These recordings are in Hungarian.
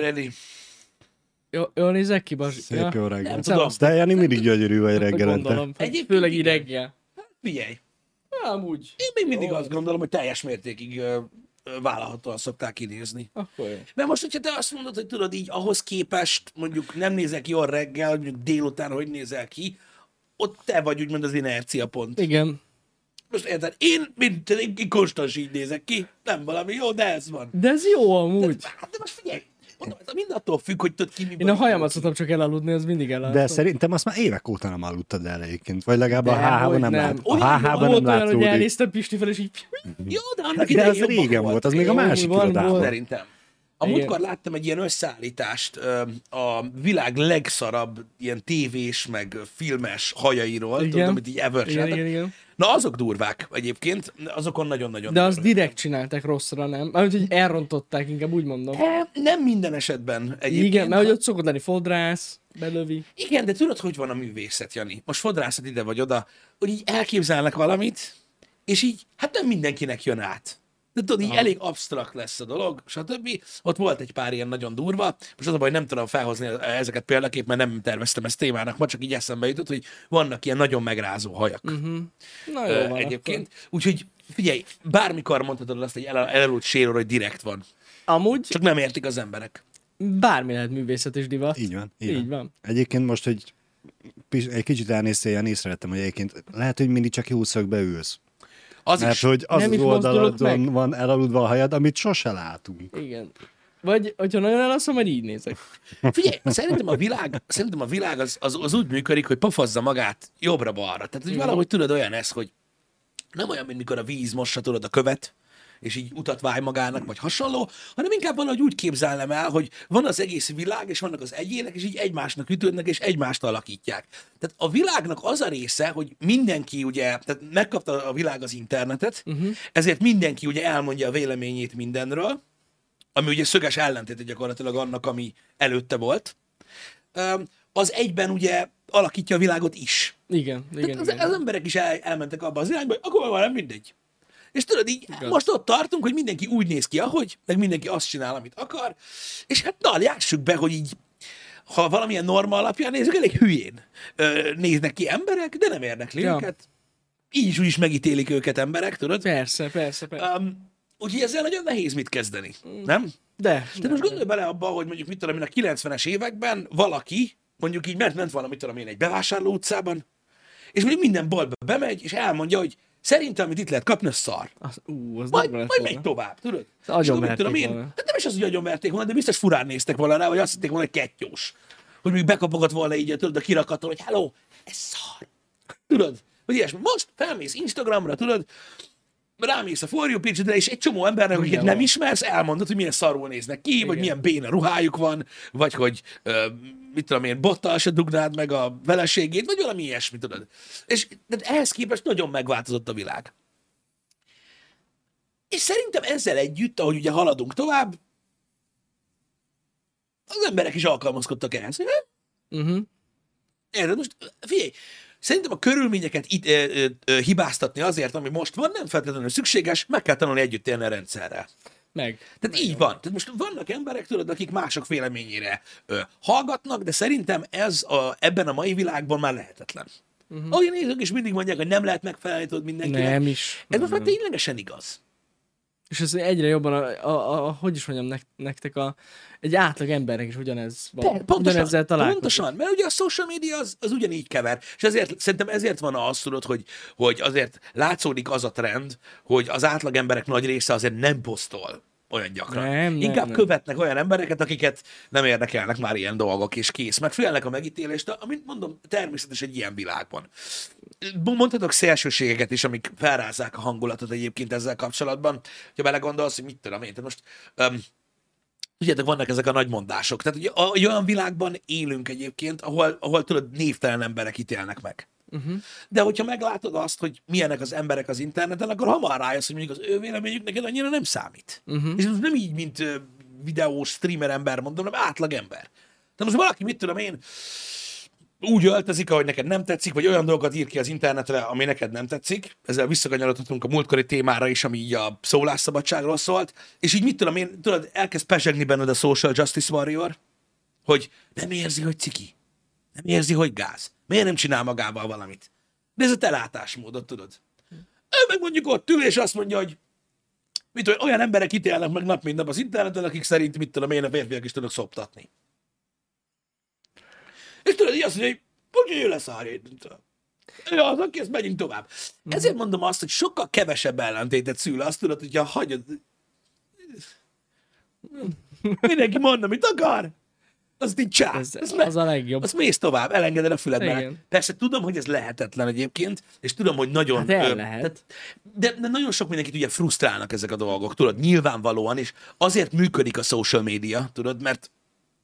Ready. Jó, jól nézek ki, Bas? Szép jó reggel. Nem tudom. De Jani mindig gyönyörű vagy reggelente. Gondolom. Egyébként Főleg így reggel. Figyelj, Amúgy. én még mindig Jó. azt gondolom, hogy teljes mértékig ö, ö, vállalhatóan szokták kinézni. Akkor jó. Mert most, hogyha te azt mondod, hogy tudod így ahhoz képest, mondjuk nem nézek jól reggel, mondjuk délután hogy nézel ki, ott te vagy úgymond az inercia pont. Igen. Most érted, én, mint, én, én konstans így nézek ki, nem valami jó, de ez van. De ez jó amúgy. Hát de most figyelj, mondom, ez mind attól függ, hogy tudod ki mi Én a hajamat szoktam csak elaludni, az mindig elaludni. De szerintem azt már évek óta nem aludtad el egyébként. Vagy legalább a Dehogy HH-ban nem, nem. lát. A HH-ban Volt nem olyan, hogy látszódik. elnéztem Pisti fel, és így... Jó, de annak De az régen volt, az még a másik irodában. volt. Szerintem. A Igen. múltkor láttam egy ilyen összeállítást a világ legszarabb ilyen tévés, meg filmes hajairól, Igen. tudod, amit így ever Igen, igen, igen. Na, azok durvák egyébként, azokon nagyon-nagyon De nagyon direkt csináltak rosszra, nem? Mert hogy elrontották, inkább úgy mondom. Nem, nem minden esetben egyébként. Igen, mert hogy ott szokott lenni fodrász, belövi. Igen, de tudod, hogy van a művészet, Jani? Most fodrászat ide vagy oda, hogy így elképzelnek valamit, és így, hát nem mindenkinek jön át. De tudod, így elég absztrakt lesz a dolog, stb. Ott volt egy pár ilyen nagyon durva. Most az a baj, nem tudom felhozni ezeket példaképp, mert nem terveztem ezt témának, ma csak így eszembe jutott, hogy vannak ilyen nagyon megrázó hajak. Mhm. Na jó van, egyébként. Úgyhogy figyelj, bármikor mondhatod azt egy el- elelult hogy direkt van. Akkor. Amúgy Csak nem értik az emberek. bármi lehet művészet és divat. Így van. Így, Így van. Egyébként most, hogy egy kicsit elnéztél, Jani, észrevettem, hogy egyébként lehet, hogy mindig csak jó szögbe ülsz. Az Mert is. hogy az Nem az oldalon meg. van elaludva a hajad, amit sose látunk. Igen. Vagy, hogyha nagyon elaszom, majd így nézek. Figyelj, szerintem a világ, szerintem a világ az, az, az úgy működik, hogy pofazza magát jobbra-balra. Tehát, hogy valahogy tudod olyan ez, hogy nem olyan, mint mikor a víz mossa tudod a követ, és így utat váj magának, vagy hasonló, hanem inkább valahogy úgy képzelnem el, hogy van az egész világ, és vannak az egyének, és így egymásnak ütődnek, és egymást alakítják. Tehát a világnak az a része, hogy mindenki ugye, tehát megkapta a világ az internetet, uh-huh. ezért mindenki ugye elmondja a véleményét mindenről, ami ugye szöges ellentéte gyakorlatilag annak, ami előtte volt, az egyben ugye alakítja a világot is. Igen, igen, Tehát az, igen. az emberek is el, elmentek abba az irányba, hogy akkor már nem mindegy. És tudod, így Igaz. most ott tartunk, hogy mindenki úgy néz ki, ahogy, meg mindenki azt csinál, amit akar, és hát na, lássuk be, hogy így, ha valamilyen norma alapján nézzük, elég hülyén ö, néznek ki emberek, de nem érdekli Ja. őket. Így is úgy is megítélik őket emberek, tudod? Persze, persze, persze. Um, úgyhogy ezzel nagyon nehéz mit kezdeni, nem? De, De most gondolj bele abba, hogy mondjuk mit tudom én, a 90-es években valaki, mondjuk így ment, ment valamit tudom én egy bevásárló utcában, és mondjuk minden boltba bemegy, és elmondja, hogy szerintem, amit itt lehet kapni, az szar. az, ú, az Majd, lett majd megy tovább, tudod? Mit tudom verték én, hát nem is az, hogy agyonverték volna, de biztos furán néztek volna rá, vagy azt hitték volna, hogy kettyós. Hogy még bekapogott volna így, tudod, a kirakaton, hogy hello, ez szar. Tudod? Vagy ilyesmi. Most felmész Instagramra, tudod, rámész a For You page és egy csomó embernek, akiket Minden nem van. ismersz, elmondod, hogy milyen szarul néznek ki, vagy milyen béna ruhájuk van, vagy hogy ö, mit tudom én, bottal se dugnád meg a veleségét, vagy valami ilyesmi, tudod. És de ehhez képest nagyon megváltozott a világ. És szerintem ezzel együtt, ahogy ugye haladunk tovább, az emberek is alkalmazkodtak ehhez. Uh-huh. Érted? Most figyelj, szerintem a körülményeket itt ö, ö, ö, hibáztatni azért, ami most van, nem feltétlenül szükséges, meg kell tanulni együtt élni a rendszerrel. Meg. Tehát így van. Tehát most vannak emberek, tudod, akik mások véleményére ö, hallgatnak, de szerintem ez a, ebben a mai világban már lehetetlen. Uh-huh. Ahogy nézők is mindig mondják, hogy nem lehet megfelelni tudod mindenkinek. Nem is. Ez most már ténylegesen igaz. És ez egyre jobban, a, a, a, hogy is mondjam nek, nektek, a, egy átlag embernek is ugyanez van. Te, pontosan, Ugyanezzel találkozik. pontosan, mert ugye a social media az, az ugyanígy kever, és ezért, szerintem ezért van az, tudod, hogy, hogy azért látszódik az a trend, hogy az átlag emberek nagy része azért nem posztol olyan gyakran. Nem, nem, Inkább nem. követnek olyan embereket, akiket nem érdekelnek már ilyen dolgok, és kész. Mert félnek a megítélést, amit mondom, természetes egy ilyen világban. Mondhatok szélsőségeket is, amik felrázzák a hangulatot egyébként ezzel kapcsolatban. Ha belegondolsz, hogy mit tudom én, tehát most um, Tudjátok, vannak ezek a nagy mondások. Tehát ugye, olyan világban élünk egyébként, ahol, ahol tudod, névtelen emberek ítélnek meg. Uh-huh. De hogyha meglátod azt, hogy milyenek az emberek az interneten, akkor hamar rájössz, hogy mondjuk az ő véleményük neked annyira nem számít. Uh-huh. És ez nem így, mint videós, streamer ember mondom, hanem átlag ember. Tehát most valaki, mit tudom én, úgy öltözik, ahogy neked nem tetszik, vagy olyan dolgokat ír ki az internetre, ami neked nem tetszik. Ezzel visszakanyarodhatunk a múltkori témára is, ami így a szólásszabadságról szólt. És így mit tudom én, tudod, elkezd pesegni benned a social justice warrior, hogy nem érzi, hogy ciki. Nem érzi, hogy gáz. Miért nem csinál magával valamit? De ez a te látásmódod, tudod. Ő meg mondjuk ott ül, és azt mondja, hogy mit tudom, olyan emberek ítélnek meg nap, mint nap az interneten, akik szerint, mit tudom én, a férfiak is tudnak szoptatni. És tudod, így azt mondja, hogy hogy ő lesz a ő az, aki ezt megyünk tovább. Ezért mondom azt, hogy sokkal kevesebb ellentétet szül azt, tudod, hogyha hagyod... Mindenki mond, amit akar, az csá. Ez, Ez az a legjobb. azt mész tovább, elengeded a. Igen. Persze tudom, hogy ez lehetetlen egyébként, és tudom, hogy nagyon... Hát el ö, lehet. tehát- De, de nagyon sok mindenkit ugye frusztrálnak ezek a dolgok, tudod, nyilvánvalóan, és azért működik a social media, tudod, mert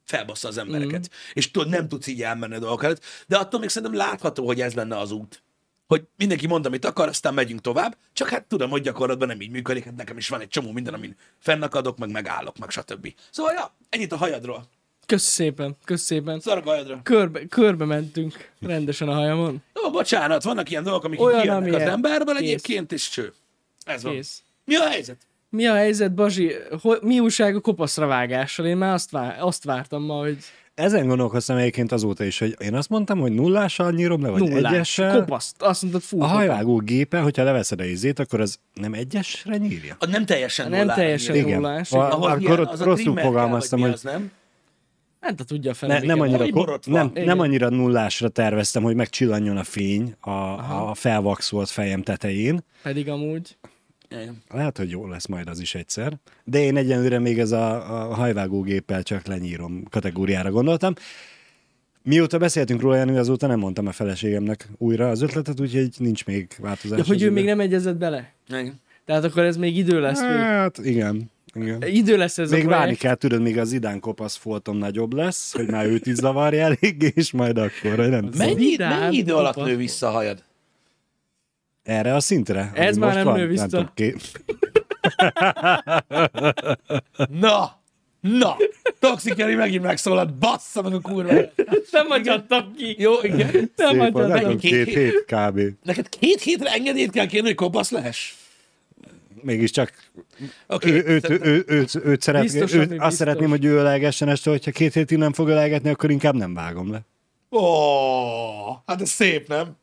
felbassza az embereket, mm. és tudod, nem tudsz így elmenni a dolgok előtt, de attól még szerintem látható, hogy ez lenne az út. Hogy mindenki mond, amit akar, aztán megyünk tovább, csak hát tudom, hogy gyakorlatban nem így működik, hát nekem is van egy csomó minden, amin fennakadok, meg megállok, meg stb. Szóval, ja, ennyit a hajadról. Kösz szépen, kösz szépen. Szarok a hajadra. Körbe, körbe mentünk rendesen a hajamon. Jó, bocsánat, vannak ilyen dolgok, amik Olyan, kijönnek az emberből Kész. egyébként, és cső. Ez van. Kész. Mi a helyzet? Mi a helyzet, Bazsi? Ho- mi újság a kopaszra vágással? Én már azt, vá- azt vártam ma, hogy Ezen gondolkoztam egyébként azóta is, hogy én azt mondtam, hogy nullással nyírom le, vagy nullás. egyessel. Kopaszt. Azt mondtad, fú, A hajvágó gépe, hogyha leveszed a izét, akkor az nem egyesre nyírja? A nem teljesen Nem nullán teljesen nyílik. Igen. nullás. A- Ahol akkor ilyen, ott az a rosszul fogalmaztam, hogy- az, nem? Nem te tudja fel. Ne, nem, annyira, ko- nem, Igen. nem annyira nullásra terveztem, hogy megcsillanjon a fény a, a felvaxolt fejem tetején. Pedig amúgy. Igen. Lehet, hogy jó lesz majd az is egyszer. De én egyenlőre még ez a, a hajvágógéppel csak lenyírom kategóriára gondoltam. Mióta beszéltünk róla, Jani, azóta nem mondtam a feleségemnek újra az ötletet, úgyhogy nincs még változás. Ja, hogy ő még nem egyezett bele? Igen. Tehát akkor ez még idő lesz. Még. Hát, igen. Igen. Idő lesz ez Még a várni projekt. kell, tudod, míg az idán kopasz foltom nagyobb lesz, hogy már őt is zavarja elég, és majd akkor, nem tudom. Mennyi, Vidám, mennyi idő alatt nő vissza a hajad? Erre a szintre? Ez már nem van? nő vissza. tudom, ké- Na! Na! Toxic Jani megint megszólalt, bassza meg a kurva. Nem hagyhattam ki. Jó, igen. Nem hagyhattam nekem Két hét kb. Neked két hétre engedélyt kell kérni, hogy kopasz lehess? Mégiscsak Oké. ő, őt, ő, őt, őt, őt szeret, Biztos, őt, azt biztos. szeretném, hogy ő ölegessen este, hogyha két hétig nem fog ölegetni, akkor inkább nem vágom le. Ó, hát ez szép, nem?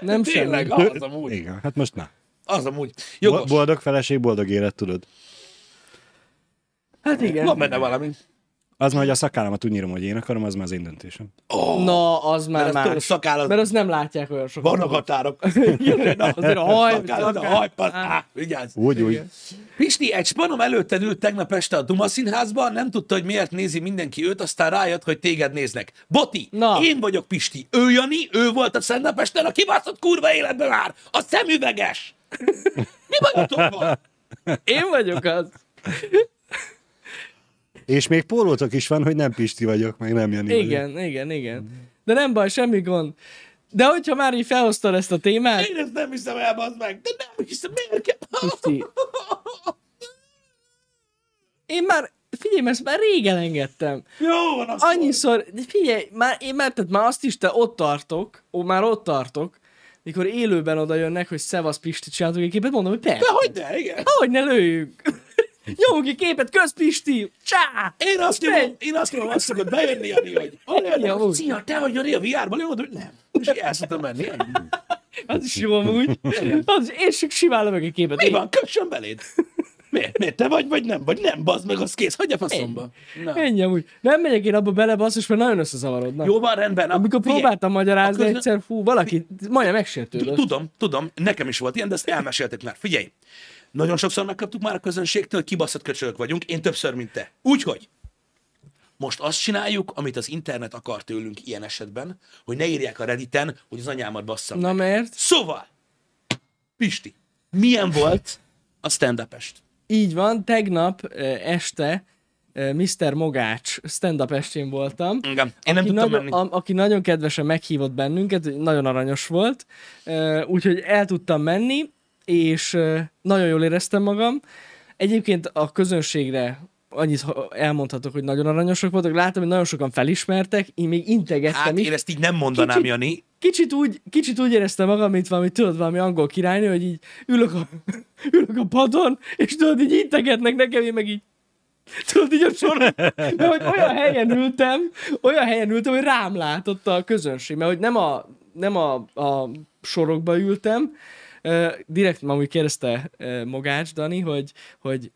Nem Tényleg, semmi. az amúgy. Igen, hát most na. Az amúgy. Jogos. boldog feleség, boldog élet, tudod. Hát igen. Van benne valami. Az már, hogy a szakállamat úgy nyírom, hogy én akarom, az már az én döntésem. Na, az már Mert tudod, más. szakállat, Mert azt nem látják olyan sokan. vannak határok. Azért a haj... Szakállat, a hajpat, á, vigyázz. Úgy, úgy. Pisti, egy spanom előtted ült tegnap este a Duma színházban, nem tudta, hogy miért nézi mindenki őt, aztán rájött, hogy téged néznek. Boti, Na. én vagyok Pisti. Ő Jani, ő volt a Szennapesten, a kibaszott kurva életben már. A szemüveges. Mi bajotok van? Én vagyok az. És még pólótok is van, hogy nem Pisti vagyok, meg nem Jani vagyok. Igen, igen, igen. De nem baj, semmi gond. De hogyha már így felhoztad ezt a témát, Én ezt nem hiszem el, bazd meg. De nem hiszem, miért kell? Pisti, én már, figyelj, ezt már régen engedtem. Jó van, akkor. Annyiszor, de figyelj, már, én már, tehát már azt is te ott tartok, ó, már ott tartok, mikor élőben oda jönnek, hogy Szevasz Pisti csináltuk egy képet, mondom, hogy persze. De hogy ne, igen. Hogy ne lőjünk? Nyomunk egy képet, kösz Pisti! Csá! Én azt nyomom, én azt nyomom, azt szokott bejönni, Jani, hogy úgy. szia, te vagy Jani a VR-ban, mondod, hogy nem. És el szoktam menni. Az is jó amúgy. Az, én csak simán lövök egy képet. Mi van, kössön beléd. Miért? Miért? Te vagy, vagy nem? Vagy nem, bazd meg, az kész. Hagyja faszomba. Na. Ennyi amúgy. Nem megyek én abba bele, basszus, mert nagyon összezavarodnak. Jó van, rendben. Amikor Figyelj, próbáltam magyarázni a közön- egyszer, fú, valaki majdnem megsértődött. Tudom, tudom, nekem is volt ilyen, de ezt elmeséltek már. Figyelj, nagyon sokszor megkaptuk már a közönségtől, hogy kibaszott köcsögök vagyunk, én többször, mint te. Úgyhogy most azt csináljuk, amit az internet akar tőlünk ilyen esetben, hogy ne írják a Redditen, hogy az anyámat basszam. Na mert? Szóval, Pisti, milyen volt a stand est Így van, tegnap este Mr. Mogács stand-up estén voltam. Igen, én nem aki, tudtam nagyon, menni. a, aki nagyon kedvesen meghívott bennünket, nagyon aranyos volt, úgyhogy el tudtam menni, és nagyon jól éreztem magam. Egyébként a közönségre annyit ha- elmondhatok, hogy nagyon aranyosak voltak. Láttam, hogy nagyon sokan felismertek, én még integettem Hát én ezt így nem mondanám, Kicsit- Jani. Kicsit úgy, kicsit úgy éreztem magam, mint valami, tudod, valami angol királynő, hogy így ülök a, ülök a padon, és tudod, így integetnek nekem, én meg így Tudod, így a sor, mert hogy olyan helyen ültem, olyan helyen ültem, hogy rám látott a közönség, mert hogy nem a, nem a, a sorokba ültem, direkt ma úgy kérdezte Mogács Dani, hogy, hogy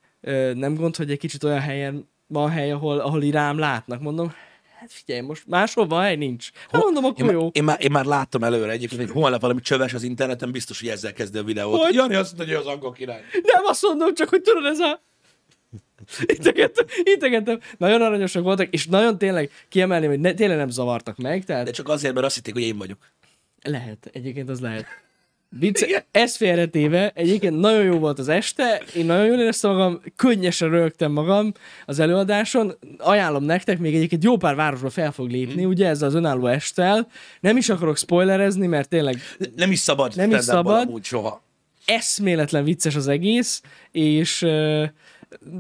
nem gond, hogy egy kicsit olyan helyen van hely, ahol, ahol így rám látnak. Mondom, hát figyelj, most máshol van hely, nincs. Hát mondom, Én, akkor már- jó. én, már, én már láttam előre egyébként, hogy holnap valami csöves az interneten, biztos, hogy ezzel kezdi a videót. Hogy? Jani azt mondja, hogy az angol király. Nem azt mondom, csak hogy tudod, ez a... Integettem, integettem. Nagyon aranyosak voltak, és nagyon tényleg kiemelném, hogy ne, tényleg nem zavartak meg, tehát De csak azért, mert azt hitték, hogy én vagyok. lehet, egyébként az lehet. Vicce, ez félretéve, egyébként nagyon jó volt az este, én nagyon jól éreztem magam, könnyesen rögtem magam az előadáson, ajánlom nektek, még egyébként jó pár városba fel fog lépni, ugye ez az önálló estel, nem is akarok spoilerezni, mert tényleg Nem is szabad. Nem is szabad. Amúgy soha. eszméletlen vicces az egész, és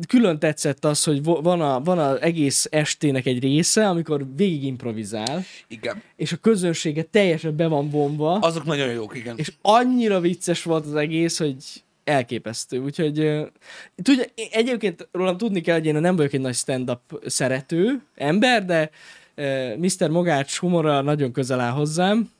külön tetszett az, hogy van, a, van az egész estének egy része, amikor végig improvizál, Igen. és a közönsége teljesen be van vonva, Azok nagyon jók, igen. és annyira vicces volt az egész, hogy elképesztő. Úgyhogy tudja, én- egyébként rólam tudni kell, hogy én nem vagyok egy nagy stand-up szerető ember, de Mr. Mogács humora nagyon közel áll hozzám,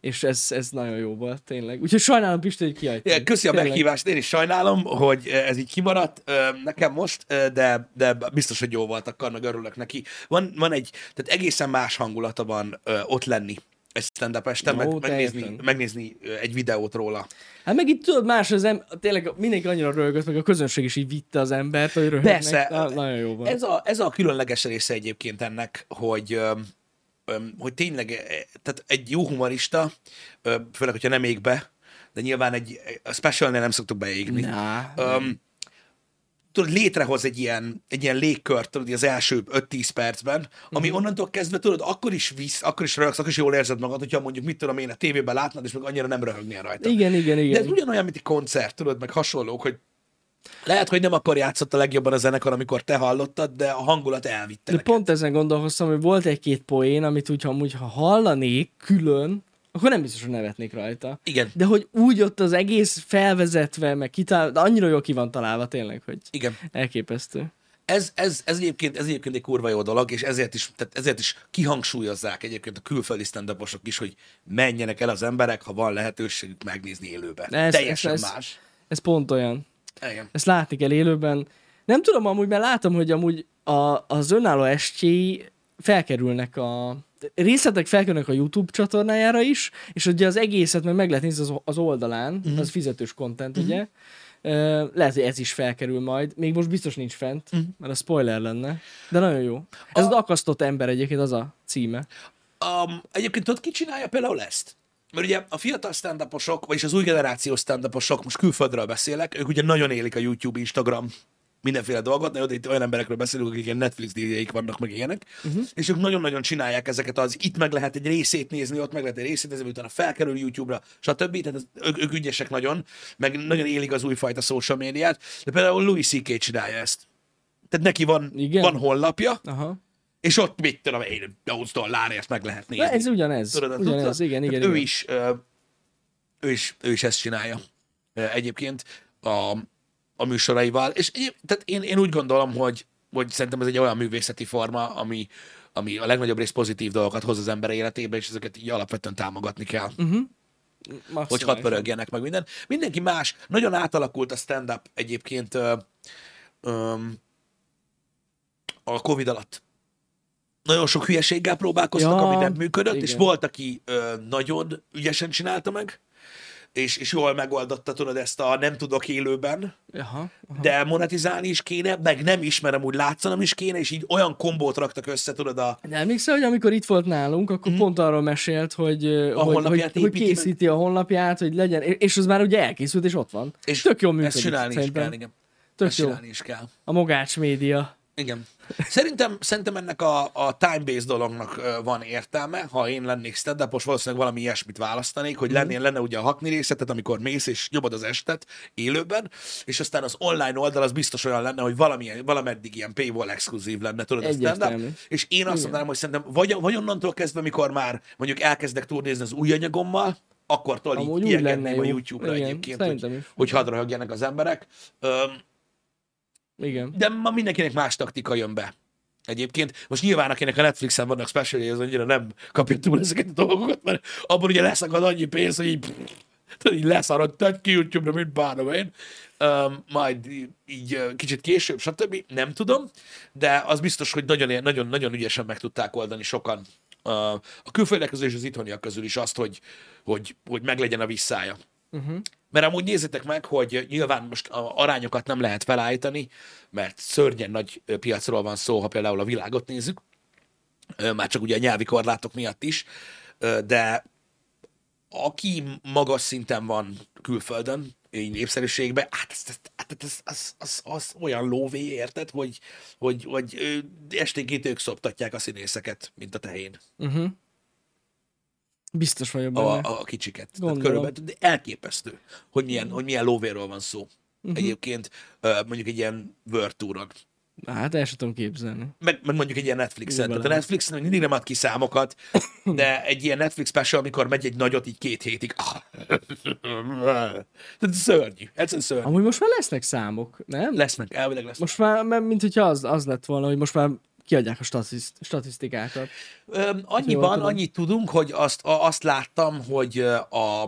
és ez, ez nagyon jó volt, tényleg. Úgyhogy sajnálom, Pisti, hogy kihagytad. Ja, Köszi a Tényleg. meghívást, én is sajnálom, hogy ez így kimaradt ö, nekem most, ö, de, de biztos, hogy jó volt akkor, meg örülök neki. Van, van egy, tehát egészen más hangulata van ott lenni egy stand-up este, Jó, meg, megnézni, megnézni egy videót róla. Hát meg itt tudod, más az em- tényleg mindenki annyira röhögött, meg a közönség is így vitte az embert, hogy röhögnek. Persze. Na, nagyon jó volt. Ez a, ez a különleges része egyébként ennek, hogy, hogy tényleg, e, tehát egy jó humorista, főleg, hogyha nem ég be, de nyilván egy a specialnél nem szoktuk beégni. Na, Öm, tudod, létrehoz egy ilyen, egy ilyen légkört, tudod, az első 5-10 percben, ami Mhm. onnantól kezdve, tudod, akkor is visz, akkor is röhögsz, akkor is jól érzed magad, hogyha mondjuk, mit tudom én, a tévében látnád, és meg annyira nem röhögnél rajta. igen, igen, De igen. ez ugyanolyan, mint egy koncert, tudod, meg hasonlók, hogy lehet, hogy nem akkor játszott a legjobban a zenekar, amikor te hallottad, de a hangulat elvitte De neked. pont ezen gondolkoztam, hogy volt egy-két poén, amit úgy, amúgy, ha hallanék külön, akkor nem biztos, hogy nevetnék rajta. Igen, De hogy úgy ott az egész felvezetve, meg kitál, de annyira jól ki van találva tényleg, hogy igen. elképesztő. Ez, ez, ez, egyébként, ez egyébként egy kurva jó dolog, és ezért is, tehát ezért is kihangsúlyozzák egyébként a külföldi stand is, hogy menjenek el az emberek, ha van lehetőségük megnézni élőben. Ez- Teljesen ez- ez- más. Ez pont olyan. Igen. Ezt látni kell élőben. Nem tudom amúgy, mert látom, hogy amúgy a, az önálló estjéi felkerülnek a részletek felkerülnek a YouTube csatornájára is, és ugye az egészet meg meg lehet nézni az, az oldalán, Mhm. uh-huh. az fizetős content, uh-huh. ugye. Ö, lehet, hogy ez is felkerül majd. Még most biztos nincs fent, Mhm. uh-huh. mert a spoiler lenne. De nagyon jó. Ez az akasztott ember egyébként az a címe. Um, egyébként tudod, ki csinálja például ezt? Mert ugye a fiatal stand vagyis az új generációs stand most külföldről beszélek, ők ugye nagyon élik a YouTube, Instagram, mindenféle dolgot, de itt olyan emberekről beszélünk, akik ilyen Netflix díjeik vannak, meg ilyenek, uh-huh. és ők nagyon-nagyon csinálják ezeket az, itt meg lehet egy részét nézni, ott meg lehet egy részét nézni, utána felkerül YouTube-ra, stb. Tehát ez, ők, ők ügyesek nagyon, meg nagyon élik az újfajta social médiát, de például Louis C.K. csinálja ezt. Tehát neki van, Igen? van honlapja, Aha. És ott mit tudom én, 8 dollárért meg lehet nézni. De ez ugyanez. Tudod, ugyanez, tudod? igen, igen, Tehát ő igen. is, ö, ő is, ő is ezt csinálja egyébként a, a műsoraival, és egyéb- tehát én, én úgy gondolom, hogy, hogy szerintem ez egy olyan művészeti forma, ami, ami a legnagyobb rész pozitív dolgokat hoz az ember életébe, és ezeket így alapvetően támogatni kell, uh-huh. hogy hadd pörögjenek meg minden. Mindenki más, nagyon átalakult a stand-up egyébként ö, ö, a Covid alatt. Nagyon sok hülyeséggel próbálkoztak, Ja, ami nem működött, és igen. volt, aki ö, nagyon ügyesen csinálta meg, és, és jól megoldotta, tudod, ezt a nem tudok élőben, Aha, aha. de monetizálni is kéne, meg nem ismerem, úgy látszanom is kéne, és így olyan kombót raktak össze, tudod, a, De emlékszel, hogy amikor itt volt nálunk, akkor pont arról mesélt, hogy, ö, hogy, hogy, hogy építi meg. készíti a honlapját, hogy legyen, és az már ugye elkészült, és ott van. és Tök jól működik. ezt csinálni is szerintem. kell, igen. Tök Ezt jó. csinálni is kell. A Mogács média. Igen. Szerintem, szerintem ennek a, a time-based dolognak van értelme, ha én lennék stand valószínűleg valami ilyesmit választanék, hogy lennél, lenne ugye a hakni részletet, amikor mész és nyomod az estet élőben, és aztán az online oldal az biztos olyan lenne, hogy valami, valameddig ilyen paywall exkluzív lenne, tudod, a stand. És én azt mondanám, hogy szerintem vagy, vagy onnantól kezdve, mikor már mondjuk elkezdek turnézni az új anyagommal, akkor így lenne a. YouTube-ra Igen, egyébként, hogy, hogy hadd röhögjenek az emberek. Öm, Igen. de ma mindenkinek más taktika jön be. Egyébként, most nyilván akinek a Netflixen vannak special az annyira nem kapja túl ezeket a dolgokat, mert abban ugye leszakad annyi pénz, hogy így, tudod, így leszarod, tehát ki YouTube-ra, mint bánom én. Um, majd így kicsit később, stb. Nem tudom, de az biztos, hogy nagyon, nagyon, nagyon ügyesen meg tudták oldani sokan a külföldiek közül és az itthoniak közül is azt, hogy, hogy, hogy meglegyen a visszája. Uh-huh. Mert amúgy nézzétek meg, hogy nyilván most a arányokat nem lehet felállítani, mert szörnyen nagy piacról van szó, ha például a világot nézzük, már csak ugye a nyelvi korlátok miatt is, de aki magas szinten van külföldön, így népszerűségben, hát ez, ez, hát ez, az, az, az, olyan lóvé, érted, hogy, hogy, hogy esténként ők szoptatják a színészeket, mint a tehén, Uh-huh. Biztos vagyok a, benne. a, a kicsiket. Tehát Gondolom. körülbelül, de elképesztő, hogy milyen, hogy milyen lóvéről van szó. Uh-huh. Egyébként mondjuk egy ilyen World Touron. Hát el sem tudom képzelni. Meg, meg mondjuk egy ilyen Netflixen. Jó Tehát a. Netflix mindig nem ad ki számokat, de egy ilyen Netflix special, amikor megy egy nagyot így két hétig. Tehát szörnyű. Egyszerűen szörnyű. Amúgy most már lesznek számok, nem? Lesznek, elvileg lesznek. Most már, mert mint hogyha az, az lett volna, hogy most már kiadják a statiszt, statisztikákat. Öm, annyiban, annyit tudunk, hogy azt, a, azt láttam, hogy a,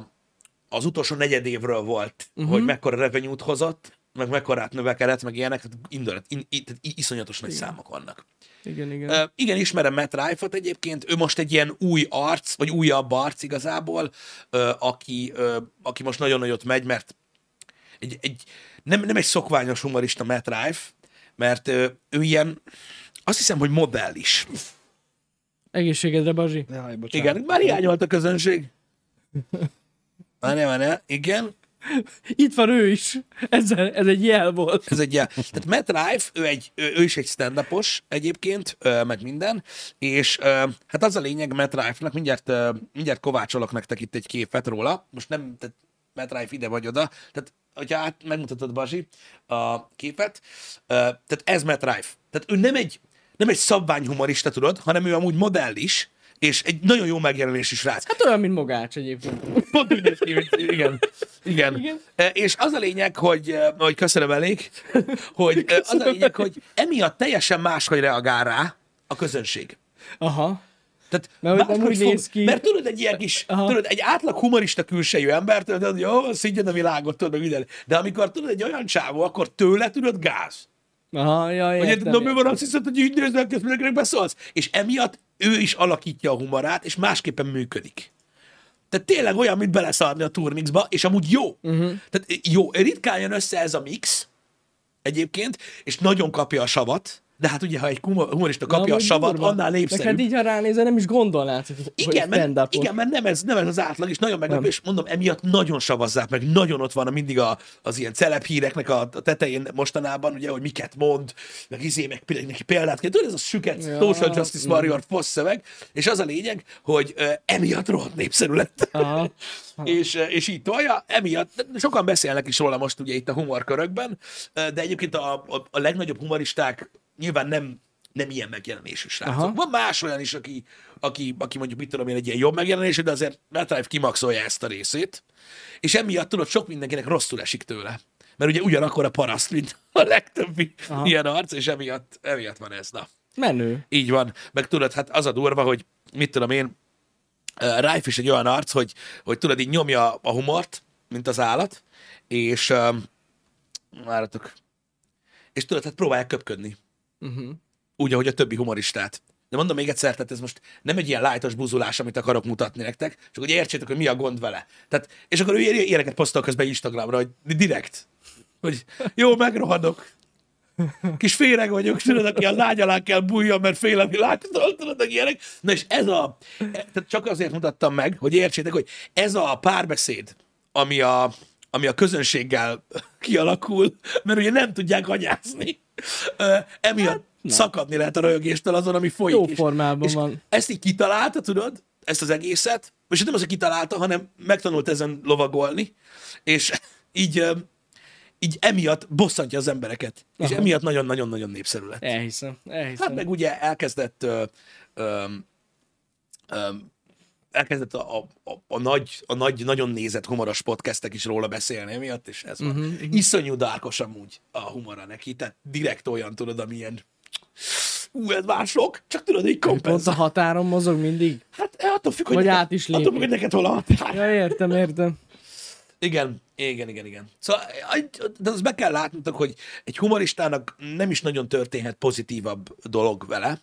az utolsó negyed évről volt, uh-huh. hogy mekkora revenue-t hozott, meg mekkorát növekedett, meg ilyenek, tehát indulat, in, in, tehát i- iszonyatos nagy számok vannak. Igen, igen. Uh, igen, ismerem Matt Rife-ot egyébként, ő most egy ilyen új arc, vagy újabb arc igazából, uh, aki, uh, aki most nagyon nagyot megy, mert egy, egy, nem, nem egy szokványos humorista Matt Rife, mert uh, ő ilyen, azt hiszem, hogy modell is. Egészségedre, Bazsi. Jaj, bocsánat. Igen, már hiányolt a közönség. Várjál, várjál, igen. Itt van ő is. Ez, ez egy jel volt. Ez egy ilyen, tehát Matt Rife, ő, egy, ő, ő is egy stand egyébként, meg minden, és hát az a lényeg Matt Rife-nak, mindjárt, mindjárt kovácsolok nektek itt egy képet róla, most nem, tehát Matt Rife ide vagy oda, tehát hogyha át megmutatod, Bazsi, a képet, tehát ez Matt Rife. Tehát ő nem egy, nem egy szabványhumorista, tudod, hanem ő amúgy modell is, és egy nagyon jó megjelenésű srác. Hát olyan, mint Mogács egyébként. Pont úgy néz ki, igen. Igen. Igen. E, És az a lényeg, hogy, e, hogy köszönöm elég, hogy e, az a lényeg, hogy emiatt teljesen máshogy reagál rá a közönség. Aha. Tehát Mert nem úgy néz ki. Mert tudod, egy ilyen kis, Aha. tudod, egy átlag humorista külsejű ember, tudod, hogy jó, szígyed a világot, tudod, meg minden. De amikor tudod, egy olyan csávó, akkor tőle, tudod, gáz. Aha, ja, Hogy értem. na, mi van, azt hiszed, hogy így nézel ki, ezt mindenkinek beszólsz? És emiatt ő is alakítja a humorát, és másképpen működik. Tehát tényleg olyan, mint beleszarni a turmixba, és amúgy jó. Uh-huh. Tehát jó, ritkán jön össze ez a mix egyébként, és nagyon kapja a savat, de hát ugye, ha egy humor- humorista Na, kapja a amúgy savat, durva. annál népszerűbb. hát így, ha ránézel, nem is gondolnád, hogy Igen, mert, igen, mert nem ez, nem ez az átlag, és nagyon meglepő, és mondom, emiatt nagyon savazzák meg, nagyon ott van mindig a, az ilyen celeb híreknek a, a tetején mostanában, ugye, hogy miket mond, meg izé, meg például neki példát kell. Tudod, ez a süket Ja, Social Justice mm. Warrior fosz szöveg, és az a lényeg, hogy uh, emiatt rohadt népszerű lett. Aha. és, eh, és így tolja, emiatt sokan beszélnek is róla most ugye itt a humorkörökben, de egyébként a, a, a legnagyobb humoristák nyilván nem, nem ilyen megjelenésű srácok. Aha. Van más olyan is, aki, aki, aki mondjuk, mit tudom én, egy ilyen jobb megjelenésű, de azért Matt Rife kimaxolja ezt a részét, és emiatt tudod, sok mindenkinek rosszul esik tőle. Mert ugye ugyanakkor a paraszt, mint a legtöbbi Aha. ilyen arc, és emiatt, emiatt van ez. Na. Menő. Így van. Meg tudod, hát az a durva, hogy mit tudom én, uh, Rife is egy olyan arc, hogy, hogy tudod, így nyomja a humort, mint az állat, és um, váratok. És tudod, hát próbálják köpködni. Uh-huh. Úgy, ahogy a többi humoristát. De mondom még egyszer, tehát ez most nem egy ilyen lájtos buzulás, amit akarok mutatni nektek, csak hogy értsétek, hogy mi a gond vele. Tehát, és akkor ő ilyen- ilyeneket posztol közben Instagramra, hogy direkt, hogy jó, megrohadok. Kis féreg vagyok, tudod, aki az ágy alá kell bújjon, mert fél a világtól, tudod, meg ilyenek. Na és ez a, e- tehát csak azért mutattam meg, hogy értsétek, hogy ez a párbeszéd, ami a, ami a közönséggel kialakul, mert ugye nem tudják anyázni. Ö, emiatt, Szakadni lehet a röhögéstől azon, ami folyik. Jó és- formában és van. Ezt így kitalálta, tudod? Ezt az egészet. És nem az, hogy kitalálta, hanem megtanult ezen lovagolni, és így, így emiatt bosszantja az embereket. És Aha. emiatt nagyon-nagyon-nagyon népszerű lett. Elhiszem, elhiszem. Hát meg ugye elkezdett ö, ö, ö, elkezdett a, a, a, a, nagy, a nagy, nagyon nézett humoros podcastek is róla beszélni emiatt, és ez van. Uh-huh, Iszonyú dárkos amúgy a humora neki, tehát direkt olyan, tudod, amilyen ú, ez mások, csak tudod, így Pont a kompenzál. határon mozog mindig? Hát eh, attól függ, hogy Vagy neked, át is attól függ, hogy neked hol a határ. Ja, értem, értem. Igen, igen, igen, igen. Szóval, de az be kell látnotok, hogy egy humoristának nem is nagyon történhet pozitívabb dolog vele,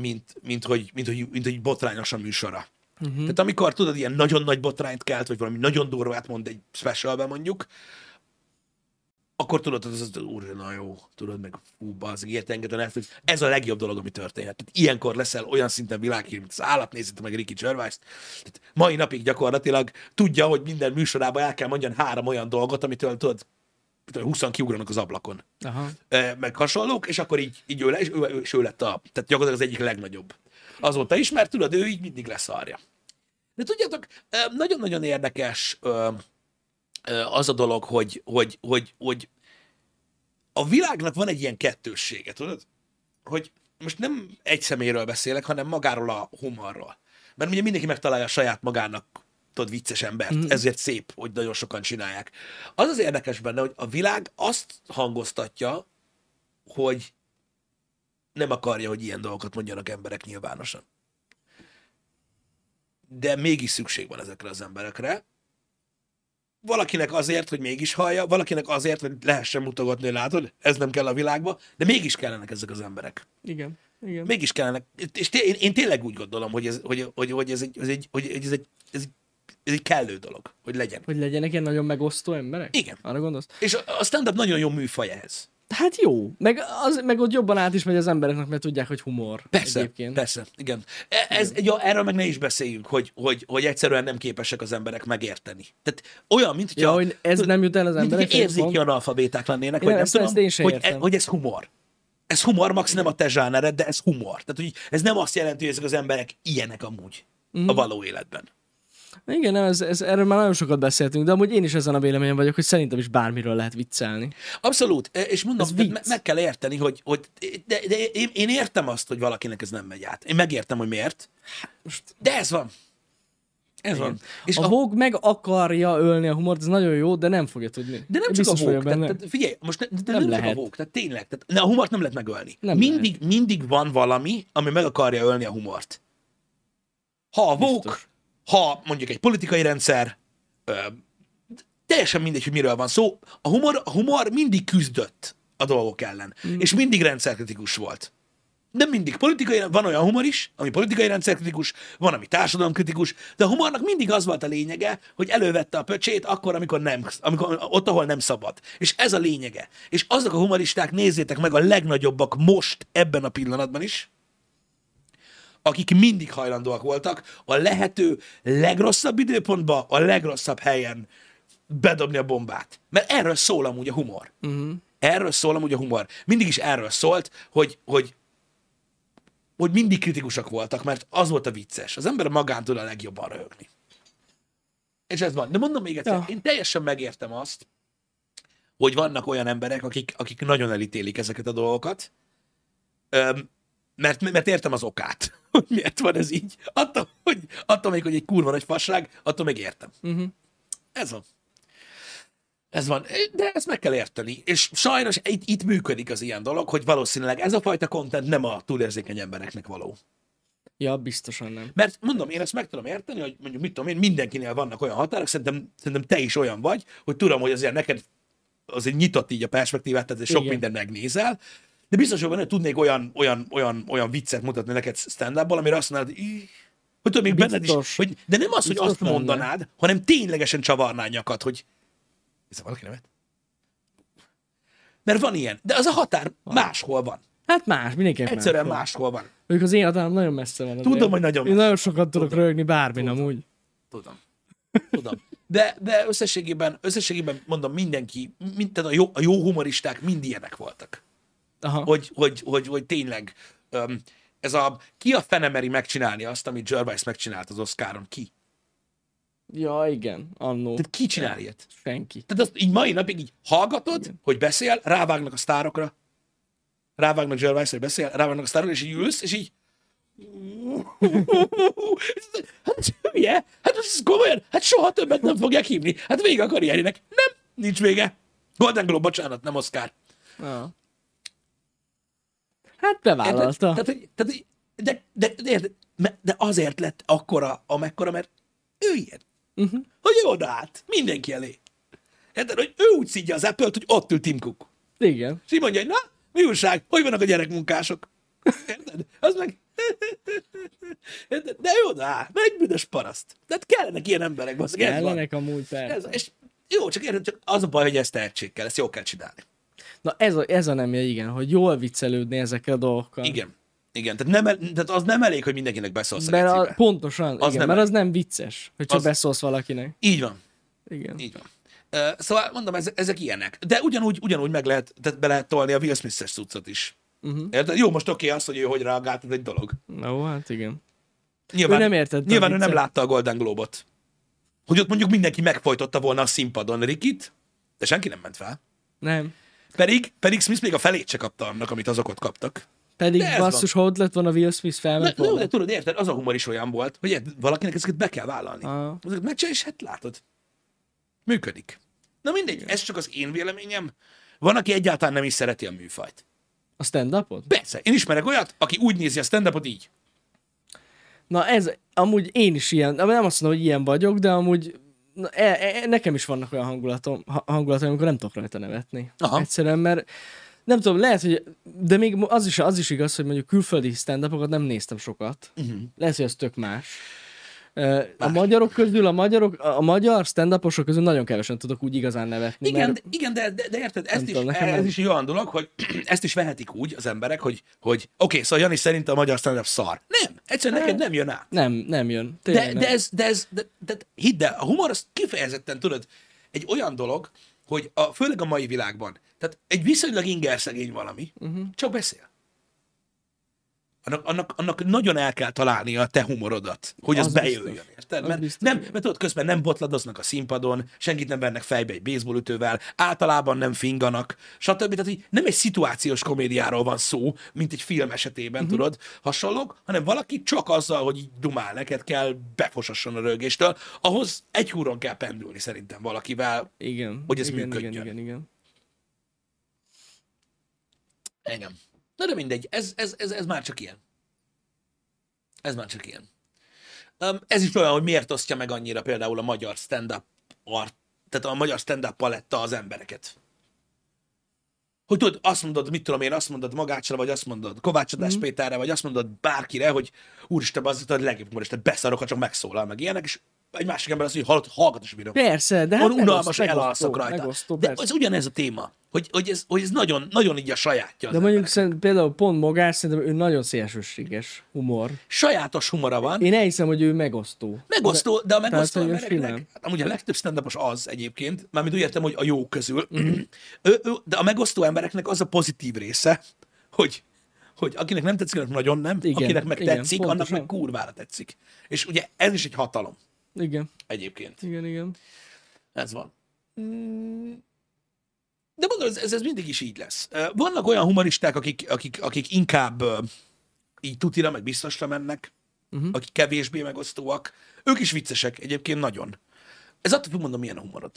mint, mint, hogy, mint, hogy, mint, hogy botrányos a műsora. Uh-huh. Tehát amikor tudod, ilyen nagyon nagy botrányt kelt, vagy valami nagyon durvát mond egy specialben mondjuk, akkor tudod, az, az úr, na jó, tudod, meg fú, az ilyet enged a Netflix. Ez a legjobb dolog, ami történhet. Tehát ilyenkor leszel olyan szinten világhír, mint az állat, nézzétek meg Ricky gervais Tehát mai napig gyakorlatilag tudja, hogy minden műsorában el kell mondjan három olyan dolgot, amitől tudod, 20 kiugranak az ablakon. Aha. E, meg hasonlók, és akkor így, így ő, le, és ő, és ő lett a, tehát gyakorlatilag az egyik legnagyobb. Azóta is, mert tudod, ő így mindig leszarja. De tudjátok, ö, nagyon-nagyon érdekes ö, az a dolog, hogy, hogy, hogy, hogy a világnak van egy ilyen kettőssége, tudod? Hogy most nem egy szeméről beszélek, hanem magáról a humorról. Mert ugye mindenki megtalálja a saját magának tudod, vicces embert, mm. ezért szép, hogy nagyon sokan csinálják. Az az érdekes benne, hogy a világ azt hangoztatja, hogy nem akarja, hogy ilyen dolgokat mondjanak emberek nyilvánosan. De mégis szükség van ezekre az emberekre. Valakinek azért, hogy mégis hallja, valakinek azért, hogy lehessen mutogatni, hogy látod, ez nem kell a világba, de mégis kellenek ezek az emberek. Igen. Igen. Mégis kellene. És té- én, én tényleg úgy gondolom, hogy ez, hogy, hogy, hogy ez, egy, ez, egy, hogy ez, egy, ez, egy, ez egy kellő dolog, hogy legyen. Hogy legyenek ilyen nagyon megosztó emberek? Igen. Arra gondolsz? És a, stand-up nagyon jó műfaj ehhez. Hát jó. Meg, az, meg ott jobban át is megy az embereknek, mert tudják, hogy humor. Persze, Egyébként. persze, igen. E- Ez, ja, erről meg ne is beszéljünk, hogy, hogy, hogy egyszerűen nem képesek az emberek megérteni. Tehát olyan, mint hogyha, Ja, hogy ez nem jut el az mint hogyha emberekhez, érzéki analfabéták lennének, Igen, vagy nem ezt- tudom, én hogy, értem. hogy ez humor. Ez humor, max nem a te zsánered, de ez humor. Tehát, hogy ez nem azt jelenti, hogy ezek az emberek ilyenek amúgy Mhm. a való életben. Igen, ez, ez, erről már nagyon sokat beszéltünk, de amúgy én is ezen a véleményen vagyok, hogy szerintem is bármiről lehet viccelni. Abszolút, E, és mondom, me- meg kell érteni, hogy, hogy de, de én, én értem azt, hogy valakinek ez nem megy át. Én megértem, hogy miért, de ez van. Ez van. És a Vogue meg akarja ölni a humort, ez nagyon jó, de nem fogja tudni. De nem csak biztos a tehát, tehát figyelj, most ne, de Nem nem, csak a lehet. vók, tehát tényleg, tehát, ne, a humort nem lehet megölni. Nem mindig, mindig van valami, ami meg akarja ölni a humort. Ha a Biztos. Ha mondjuk egy politikai rendszer, ö, teljesen mindegy, hogy miről van szó, a humor, a humor mindig küzdött a dolgok ellen, mm. és mindig rendszerkritikus volt. De mindig politikai, van olyan humor is, ami politikai rendszerkritikus, van, ami társadalomkritikus, de a humornak mindig az volt a lényege, hogy elővette a pöcsét akkor, amikor nem, amikor, ott, ahol nem szabad. És ez a lényege. És azok a humoristák, nézzétek meg a legnagyobbak most ebben a pillanatban is, akik mindig hajlandóak voltak a lehető legrosszabb időpontba, a legrosszabb helyen bedobni a bombát. Mert erről szól amúgy a humor. Uh-huh. Erről szól amúgy a humor. Mindig is erről szólt, hogy, hogy hogy mindig kritikusak voltak, mert az volt a vicces. Az ember magán tud a legjobban röhögni. És ez van. De mondom még egyszer, Ja. én teljesen megértem azt, hogy vannak olyan emberek, akik, akik nagyon elítélik ezeket a dolgokat, Öm, mert, mert értem az okát, hogy miért van ez így. Attól, hogy, attól még, hogy egy kurva nagy fasság, attól még értem. Uh-huh. Ez van. Ez van. De ezt meg kell érteni. És sajnos itt, itt működik az ilyen dolog, hogy valószínűleg ez a fajta content nem a túlérzékeny embereknek való. Ja, biztosan nem. Mert mondom, én ezt meg tudom érteni, hogy mondjuk mit tudom én, mindenkinél vannak olyan határok, szerintem, szerintem te is olyan vagy, hogy tudom, hogy azért neked azért nyitott így a perspektívát, tehát sok Igen. minden megnézel, de biztos, hogy benne tudnék olyan, olyan, olyan, olyan viccet mutatni neked stand amire azt mondod, hogy hogy tudom, még benned is, hogy, de nem az, hogy Biztos azt benne. mondanád, hanem ténylegesen csavarnád nyakat, hogy ez valaki nevet? Mert van ilyen, de az a határ máshol van. Hát más, mindenképp Egyszerűen más. máshol van. Mondjuk az én határom nagyon messze van. Tudom, hogy nagyon Én messze. nagyon sokat tudok rögni bármin amúgy. Tudom. Tudom. De, de összességében, összességében mondom, mindenki, mind, tehát a jó, a jó humoristák mind ilyenek voltak. Aha. hogy, hogy, hogy, hogy tényleg um, ez a, ki a fenemeri megcsinálni azt, amit Gervais megcsinált az Oscaron? Ki? Ja, igen, annó. Tehát ki csinál ilyet? Senki. Tehát azt így mai napig így hallgatod, Igen. hogy beszél, rávágnak a sztárokra, rávágnak Gervais, hogy beszél, rávágnak a sztárokra, és így ülsz, és így hát hülye, hát ez komolyan, hát soha többet nem fogják hívni. Hát vége a karrierjének. Nem, nincs vége. Golden Globe, bocsánat, nem Oscar. Ja. Hát bevállalta. Tehát, hogy- tehát, hogy- de, de, de, me- de azért lett akkora, amekkora, mert ő ilyen. Uh-huh. Hogy ő odaállt, mindenki elé. Érted, hogy ő úgy szidja az Apple-t, hogy ott ül Tim Cook. Igen. És így mondja, hogy na, mi újság, hogy vannak a gyerekmunkások? Érted? Az meg... Érted? De odaáll, mert egy büdös paraszt. Tehát kellenek ilyen emberek, basszak, ez van. Ellenek amúgy persze. Ez, és jó, csak érted, csak az a baj, hogy ezt tehetség kell, ezt jól kell csinálni. Na ez a, ez a nemje, igen, hogy jól viccelődni ezekkel a dolgokkal. Igen. Igen, tehát, nem, el- tehát az nem elég, hogy mindenkinek beszólsz Mert a, pontosan, Az igen, nem mert elég. az nem vicces, hogy csak Az- beszólsz valakinek. Így van. Igen. Így van. Ö, Szóval mondom, ezek, ezek ilyenek. De ugyanúgy, ugyanúgy meg lehet, tehát be lehet tolni a Will Smith-es cuccot is. Uh-huh. Érted? Jó, most oké az, hogy ő hogy reagált, ez egy dolog. Na, ó, hát igen. Nyilván, Ő nem értette a Nyilván ő nem látta a Golden Globot. Hogy ott mondjuk mindenki megfojtotta volna a színpadon Rikit, de senki nem ment fel. Nem. Pedig, pedig Smith még a felét se kapta annak, amit azok ott kaptak. Pedig De basszus, ha ott lett volna Will Smith, felment de, volna. de tudod, érted, az a humor is olyan volt, hogy valakinek ezeket be kell vállalni. Aha. Ezeket megcsinálja, és hát látod. Működik. Na mindegy, ez csak az én véleményem. Van, aki egyáltalán nem is szereti a műfajt. A stand-upot? Persze, én ismerek olyat, aki úgy nézi a stand így. Na ez, amúgy én is ilyen, nem azt mondom, hogy ilyen vagyok, de amúgy na, e, e, nekem is vannak olyan hangulatom, ha- hangulatom, amikor nem tudok rajta nevetni. Aha. Egyszerűen, mert nem tudom, lehet, hogy, de még az is, az is igaz, hogy mondjuk külföldi stand nem néztem sokat. Uh-huh. Lehet, hogy ez tök más. A magyarok közül, a magyarok, a magyar stand közül nagyon kevesen tudok úgy igazán nevetni. Igen, mert igen de, de, de érted, ezt Nem is, tudom, ez nem. is olyan dolog, hogy ezt is vehetik úgy az emberek, hogy, hogy oké, okay, szóval Jani szerint a magyar stand szar. Nem, egyszerűen neked nem jön át. nem, nem jön. De, Tényleg de, nem. ez, de, ez, de, de hidd el, a humor az kifejezetten, tudod, egy olyan dolog, hogy a, főleg a mai világban, tehát egy viszonylag ingerszegény valami, uh-huh. csak beszél. Annak, annak, annak nagyon el kell találnia a te humorodat, hogy az, Az bejöjjön, érted? Mert, biztos, nem, mert tudod, közben nem botladoznak a színpadon, senkit nem vernek fejbe egy baseballütővel, általában nem finganak, stb. Tehát, hogy nem egy szituációs komédiáról van szó, mint egy film esetében, uh-huh. tudod, hasonlók, hanem valaki csak azzal, hogy így dumál, neked kell befosasson a rögéstől, ahhoz egy húron kell pendülni szerintem valakivel. Igen. hogy ez igen, működjön. Igen, igen, igen. Engem. Na de mindegy, ez, ez, ez, ez már csak ilyen. Ez már csak ilyen. Um, ez is olyan, hogy miért osztja meg annyira például a magyar stand-up art, tehát a magyar stand-up paletta az embereket. Hogy tudod, azt mondod, mit tudom én, azt mondod Magácsra, vagy azt mondod Kovács Adás mm. Péterre, vagy azt mondod bárkire, hogy úristen, az a legjobb humorista, beszarok, ha csak megszólal, meg ilyenek, és egy másik ember azt mondja, hogy hallott, hallgat is bírom. Persze, de hát Van unalmas, elalszok rajta. Megosztó, De ez ugyanez a téma, hogy, hogy, ez, hogy ez nagyon, nagyon így a sajátja. az De mondjuk szerint, például pont Mogás, szerintem ő nagyon szélsőséges humor. Sajátos humora van, Én elhiszem, hogy ő megosztó. Megosztó, de a megosztó Tehát, embereknek, hát amúgy a legtöbb stand az egyébként, mármint úgy értem, hogy a jó közül, ő, ő, de a megosztó embereknek az a pozitív része, hogy, hogy akinek nem tetszik, annak nagyon nem, Igen, akinek meg igen, tetszik, pontosan. annak meg kurvára tetszik. És ugye ez is egy hatalom Igen, egyébként. igen, igen. Ez van. Mm. De mondom, ez, ez, mindig is így lesz. Vannak olyan humoristák, akik, akik, akik inkább így tutira, meg biztosra mennek, uh-huh. akik kevésbé megosztóak. Ők is viccesek egyébként nagyon. Ez attól függ, mondom, milyen a humorod.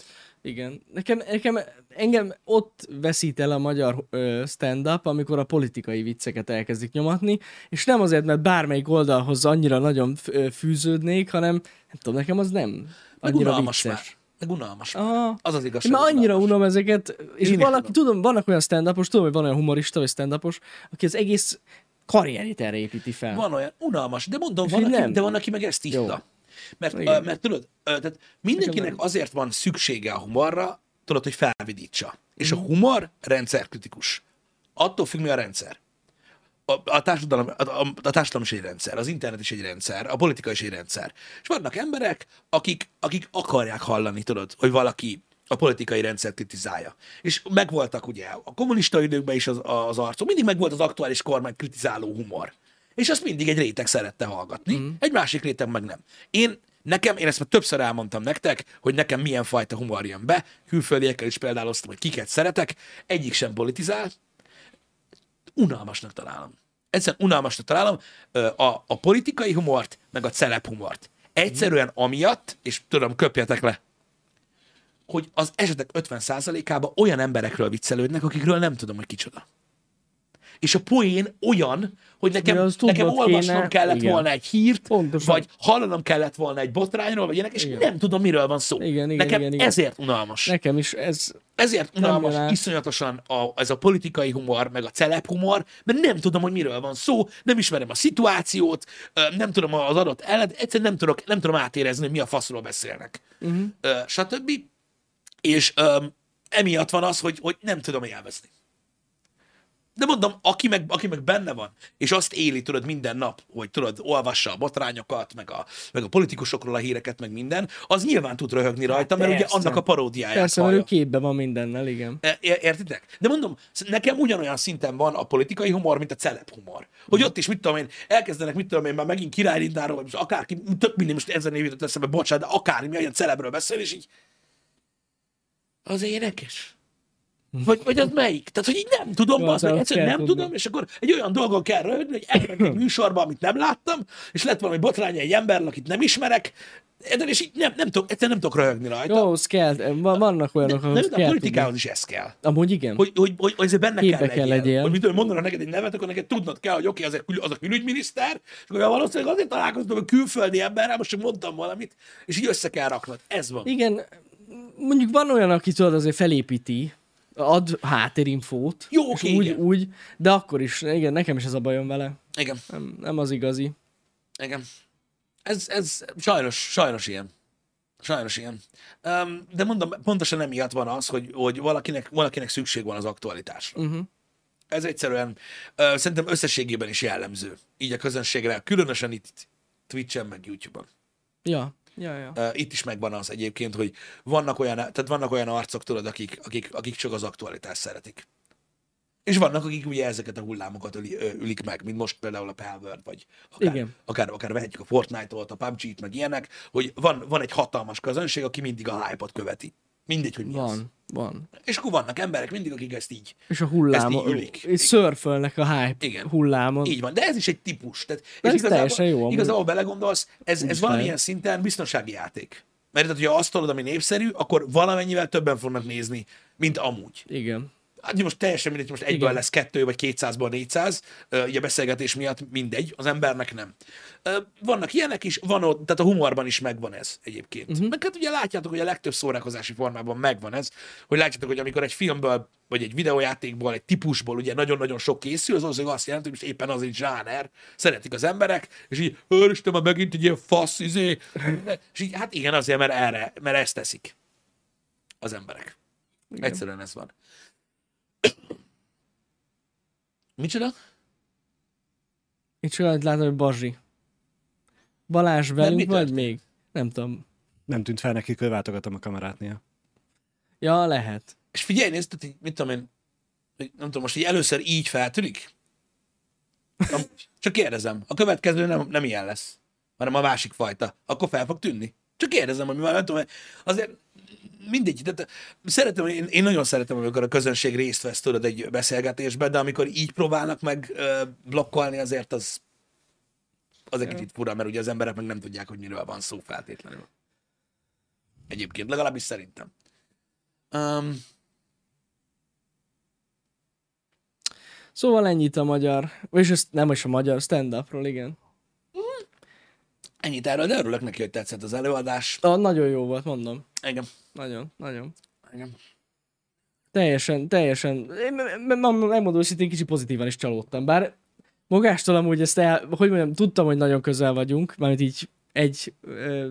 Igen. Nekem, nekem, engem ott veszít el a magyar stand-up, amikor a politikai vicceket elkezdik nyomatni, és nem azért, mert bármelyik oldalhoz annyira nagyon fűződnék, hanem nem tudom, nekem az nem Meg annyira unalmas vicces. már. Meg unalmas. Aha. Az az Én igazság. már hogy annyira unalmas. unom ezeket, és Én valaki, tudom. tudom, vannak olyan stand tudom, hogy van olyan humorista vagy stand aki az egész karrierét erre építi fel. Van olyan unalmas, de mondom, És van aki, nem. de van, aki meg ezt írta. Mert, Igen. mert tudod, tehát mindenkinek azért van szüksége a humorra, tudod, hogy felvidítsa. És Mhm. a humor rendszerkritikus. Attól függ, mi a rendszer. A, a, társadalom, a, a, a társadalom is egy rendszer, az internet is egy rendszer, a politika is egy rendszer. És vannak emberek, akik, akik akarják hallani, tudod, hogy valaki a politikai rendszer kritizálja. És megvoltak ugye a kommunista időkben is az, az arcok, mindig megvolt az aktuális kormány kritizáló humor. És azt mindig egy réteg szerette hallgatni, mm. egy másik réteg meg nem. Én Nekem, én ezt már többször elmondtam nektek, hogy nekem milyen fajta humor jön be. Külföldiekkel is például osztom, hogy kiket szeretek. Egyik sem politizál. Unalmasnak találom. Egyszerűen unalmasnak találom a, a politikai humort, meg a celeb humort. Egyszerűen amiatt, és tudom, köpjetek le, hogy az esetek 50%-ában olyan emberekről viccelődnek, akikről nem tudom, hogy kicsoda és a poén olyan, hogy nekem, nekem olvasnom kéne, kellett igen. volna egy hírt, Pontosan. vagy hallanom kellett volna egy botrányról, vagy ilyenek, és igen. nem tudom, miről van szó. Igen, igen, nekem igen, igen. ezért unalmas. Nekem is ez... Ezért unalmas iszonyatosan a, ez a politikai humor, meg a celeb humor, mert nem tudom, hogy miről van szó, nem ismerem a szituációt, nem tudom az adott ellen, egyszerűen nem, tudok, nem tudom átérezni, hogy mi a faszról beszélnek. Uh-huh. Stb. És um, emiatt van az, hogy, hogy nem tudom élvezni. De mondom, aki meg, aki meg benne van, és azt éli, tudod, minden nap, hogy tudod, olvassa a botrányokat, meg a, meg a politikusokról a híreket, meg minden, az nyilván tud röhögni hát rajta, mert persze. ugye annak a paródiája. Persze, mert ő képben van mindennel, igen. E, értitek? De mondom, nekem ugyanolyan szinten van a politikai humor, mint a celeb humor. Hogy ott is, mit tudom én, elkezdenek, mit tudom én, már megint királylindáról, vagy most akárki, tök minden, most ezen évét eszembe, bocsánat, de akármi olyan celebről beszél, és így az énekes vagy, vagy az melyik? Tehát, hogy így nem tudom, az, az egyszerűen nem tudom, és akkor egy olyan dolgon kell röhögni, hogy elmegyek egy műsorba, amit nem láttam, és lett valami botrány egy ember, akit nem ismerek, de és így nem, nem tudok, egyszerűen nem tudok röhögni rajta. Jó, az kell, vannak olyanok, ahhoz de, de a politikához is ez kell. Amúgy igen. Hogy, hogy, hogy, hogy ezért benne Képbe kell, kell legyél. Hogy mit mondanak neked egy nevet, akkor neked tudnod kell, hogy oké, okay, az, az a külügyminiszter, és akkor valószínűleg azért találkoztam a külföldi emberrel, most csak mondtam valamit, és így össze kell raknod. Ez van. Igen, mondjuk van olyan, aki tudod azért felépíti, ad háttérinfót. Jó, oké, úgy, úgy, de akkor is, igen, nekem is ez a bajom vele. Igen. Nem, nem az igazi. Igen. Ez, ez sajnos, sajnos ilyen. Sajnos ilyen. Um, de mondom, pontosan emiatt van az, hogy, hogy valakinek, valakinek szükség van az aktualitásra. Uh-huh. Ez egyszerűen uh, szerintem összességében is jellemző. Így a közönségre, különösen itt Twitch-en, meg YouTube-on. Ja. Ja, ja. Itt is megvan az egyébként, hogy vannak olyan, tehát vannak olyan arcok, tudod, akik, akik, akik csak az aktualitást szeretik. És vannak, akik ugye ezeket a hullámokat öli, ülik meg, mint most például a Palworld, vagy akár, Igen. akár, akár vehetjük a Fortnite-ot, a PUBG-t, meg ilyenek, hogy van, van egy hatalmas közönség, aki mindig a hype-ot követi. Mindegy, hogy mi van, az. Van, És akkor vannak emberek mindig, akik ezt így És a hullám, ezt így ülik. És szörfölnek a hype Igen. hullámon. Így van, de ez is egy típus. Tehát, és ez teljesen jó. Igazából belegondolsz, ez, ez valamilyen szinten biztonsági játék. Mert tehát, hogyha azt tolod, ami népszerű, akkor valamennyivel többen fognak nézni, mint amúgy. Igen hát most teljesen mindegy, most egyből Igen. lesz kettő, vagy 200-ból 400, ugye a beszélgetés miatt mindegy, az embernek nem. Vannak ilyenek is, van ott, tehát a humorban is megvan ez egyébként. Uh-huh. Meg hát ugye látjátok, hogy a legtöbb szórakozási formában megvan ez, hogy látjátok, hogy amikor egy filmből, vagy egy videójátékból, egy típusból ugye nagyon-nagyon sok készül, az az azt jelenti, hogy most éppen az egy zsáner, szeretik az emberek, és így, Isten, már megint egy ilyen fasz, izé. És így, hát igen, azért, mert erre, mert ezt teszik az emberek. Igen. Egyszerűen ez van. Micsoda? Itt csak látom, hogy Bazsi. Balázs velünk vagy még? Nem tudom. Nem tűnt fel neki, hogy váltogatom a kamerátnél. Ja, lehet. És figyelj, nézd, mit tudom én, nem tudom, most így először így feltűnik? Csak kérdezem, a következő nem, nem ilyen lesz, hanem a másik fajta. Akkor fel fog tűnni? Csak kérdezem, hogy mi van, nem tudom, azért mindegy, de szeretem, én, én nagyon szeretem, amikor a közönség részt vesz tudod egy beszélgetésben, de amikor így próbálnak meg ö, blokkolni, azért az az egy kicsit fura, mert ugye az emberek meg nem tudják, hogy miről van szó feltétlenül. Egyébként, legalábbis szerintem. Um, Szóval ennyit a magyar, vagyis ezt nem is a magyar stand-upról, igen. Ennyit erről, de örülök neki, hogy tetszett az előadás. A, nagyon jó volt, mondom. Igen. Nagyon, nagyon. Igen. Teljesen, teljesen. Megmondom, hogy én kicsit pozitívan is csalódtam. Bár magástól amúgy ezt el, hogy mondjam, tudtam, hogy nagyon közel vagyunk, mert így egy,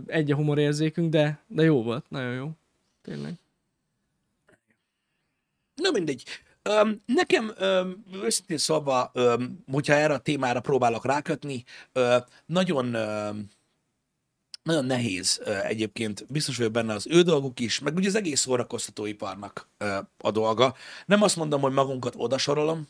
egy a humorérzékünk, de, de jó volt, nagyon jó. Tényleg. Na mindegy. Um, nekem um, őszintén szólva, um, hogyha erre a témára próbálok rákötni, uh, nagyon um, nagyon nehéz egyébként, biztos vagyok benne az ő dolguk is, meg ugye az egész szórakoztatóiparnak a dolga. Nem azt mondom, hogy magunkat odasorolom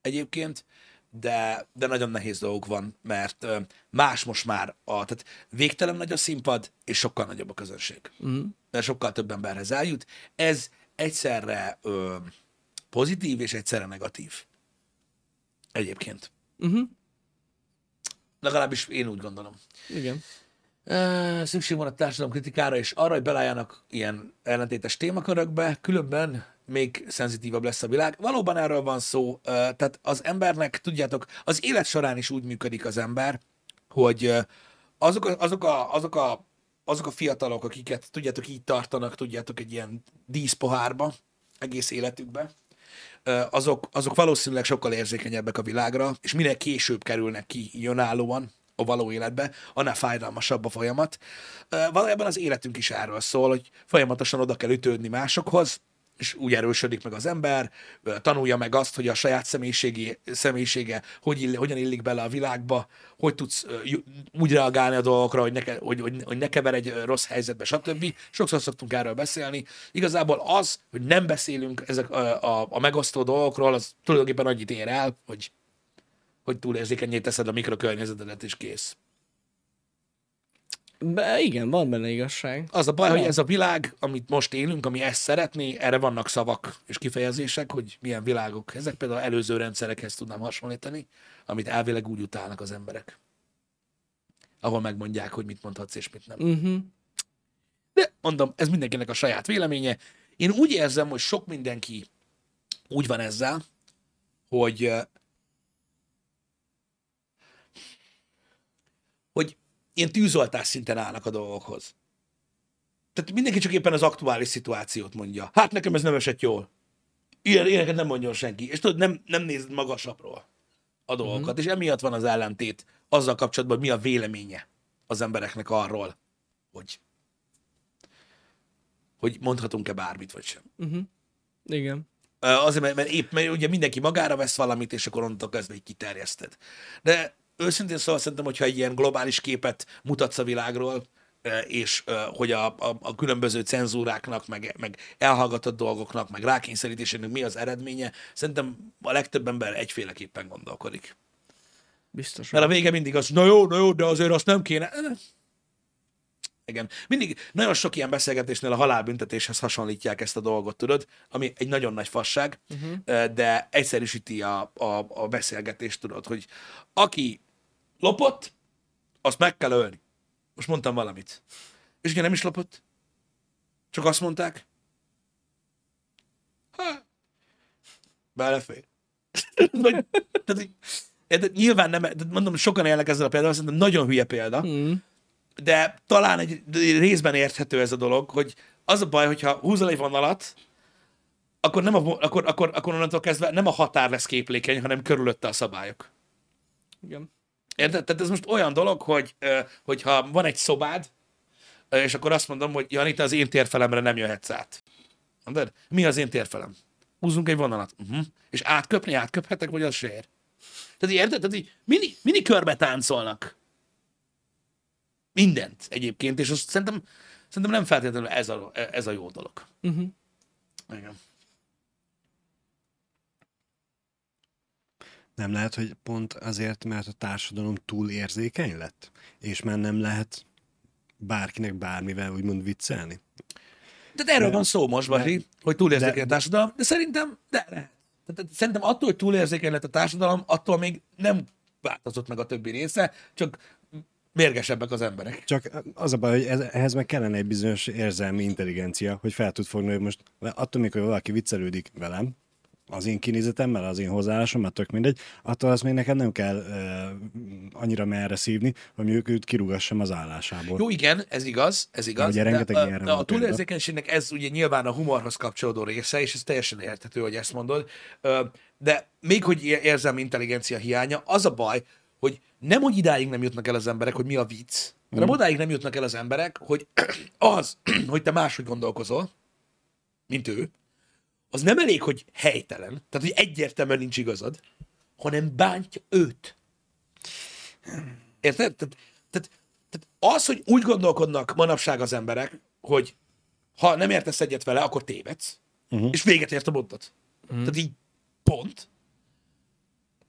egyébként, de, de nagyon nehéz dolgok van, mert más most már, a, tehát végtelen nagy a színpad, és sokkal nagyobb a közönség. Mm. Mert sokkal több emberhez eljut. Ez egyszerre ö, pozitív, és egyszerre negatív. Egyébként. Uh-huh. Legalábbis én úgy gondolom. Igen. Szükség van a társadalom kritikára, és arra, hogy belálljanak ilyen ellentétes témakörökbe, különben még szenzitívabb lesz a világ. Valóban erről van szó, tehát az embernek, tudjátok, az élet során is úgy működik az ember, hogy azok a, azok a, azok a, azok a fiatalok, akiket, tudjátok, így tartanak, tudjátok, egy ilyen díszpohárba egész életükbe, azok, azok valószínűleg sokkal érzékenyebbek a világra, és minél később kerülnek ki önállóan a való életbe, annál fájdalmasabb a folyamat. Valójában az életünk is erről szól, hogy folyamatosan oda kell ütődni másokhoz, és úgy erősödik meg az ember, tanulja meg azt, hogy a saját személyiségi, személyisége hogy ill, hogyan illik bele a világba, hogy tudsz úgy reagálni a dolgokra, hogy ne, hogy, hogy, hogy ne keveredj ö, rossz helyzetbe, stb. Sokszor szoktunk erről beszélni. Igazából az, hogy nem beszélünk ezek a, a, a megosztó dolgokról, az tulajdonképpen annyit ér el, hogy, hogy túlérzékenyé teszed a mikrokörnyezetedet, és kész. Be, igen, van benne igazság. Az a baj, Ja. hogy ez a világ, amit most élünk, ami ezt szeretné, erre vannak szavak és kifejezések, hogy milyen világok. Ezek például előző rendszerekhez tudnám hasonlítani, amit elvileg úgy utálnak az emberek. Ahol megmondják, hogy mit mondhatsz és mit nem. Uh-huh. De mondom, ez mindenkinek a saját véleménye. Én úgy érzem, hogy sok mindenki úgy van ezzel, hogy ö, hogy ilyen tűzoltás szinten állnak a dolgokhoz. Tehát mindenki csak éppen az aktuális szituációt mondja. Hát nekem ez nem esett jól. Ilyen, ilyeneket nem mondjon senki. És tudod, nem, nem nézed magasabbról a dolgokat. Mm-hmm. És emiatt van az ellentét azzal kapcsolatban, hogy mi a véleménye az embereknek arról, hogy hogy mondhatunk-e bármit, vagy sem. Uh-huh. Igen. Azért, mert, mert épp, mert ugye mindenki magára vesz valamit, és akkor onnantól kezdve így kiterjeszted. De őszintén szóval szerintem, hogyha egy ilyen globális képet mutatsz a világról, ö, és ö, hogy a, a, a különböző cenzúráknak, meg, meg elhallgatott dolgoknak, meg rákényszerítésének mi az eredménye, szerintem a legtöbb ember egyféleképpen gondolkodik. Biztos. Mert a vége mindig az, na jó, na jó, de azért azt nem kéne. Igen. Mindig nagyon sok ilyen beszélgetésnél a halálbüntetéshez hasonlítják ezt a dolgot, tudod, ami egy nagyon nagy fasság, uh-huh. de egyszerűsíti a, a, a beszélgetést, tudod, hogy aki lopott, azt meg kell ölni. Most mondtam valamit. És igen, nem is lopott. Csak azt mondták. Ha, belefér. Vagy, tehát, hogy, érted, nyilván nem, de mondom, sokan élnek ezzel a példával, szerintem nagyon hülye példa, Mm. de talán egy részben érthető ez a dolog, hogy az a baj, hogyha húzol egy vonalat, akkor, nem a, akkor, akkor, akkor onnantól kezdve nem a határ lesz képlékeny, hanem körülötte a szabályok. Igen. Érted? Tehát ez most olyan dolog, hogy hogyha van egy szobád, és akkor azt mondom, hogy Jani, te az én térfelemre nem jöhetsz át. Mondod? Mi az én térfelem? Húzunk egy vonalat. Uh-huh. És átköpni, átköphetek, vagy az se ér? Tehát így érted? Tehát így mini, mini körbe táncolnak. Mindent egyébként, és azt szerintem, szerintem nem feltétlenül ez a, ez a jó dolog. Uh-huh. Igen. Nem lehet, hogy pont azért, mert a társadalom túl érzékeny lett, és már nem lehet bárkinek bármivel úgymond viccelni. Tehát erről van szó most, Basi, hogy túlérzékeny de- a társadalom, de szerintem, de lehet. Tehát szerintem attól, hogy túlérzékeny lett a társadalom, attól még nem változott meg a többi része, csak mérgesebbek az emberek. Csak az a baj, hogy ez, ehhez meg kellene egy bizonyos érzelmi intelligencia, hogy fel tud fogni, hogy most attól, mikor valaki viccelődik velem, az én kinézetemmel, az én hozzáállásom, már tök mindegy, attól az még nekem nem kell uh, annyira merre szívni, hogy mondjuk őt kirúgassam az állásából. Jó, igen, ez igaz, ez igaz. Ugye rengeteg de ilyenre a, a túlérzékenységnek ez ugye nyilván a humorhoz kapcsolódó része, és ez teljesen érthető, hogy ezt mondod. De még hogy ér- érzelmi intelligencia hiánya, az a baj, hogy nem hogy idáig nem jutnak el az emberek, hogy mi a vicc, hanem odáig nem jutnak el az emberek, hogy az, hogy te máshogy gondolkozol, mint ő, az nem elég, hogy helytelen, tehát hogy egyértelműen nincs igazad, hanem bántja őt. Érted? Tehát, tehát Tehát az, hogy úgy gondolkodnak manapság az emberek, hogy ha nem értesz egyet vele, akkor tévedsz, uh-huh. és véget ért a mondat. Uh-huh. Tehát így pont.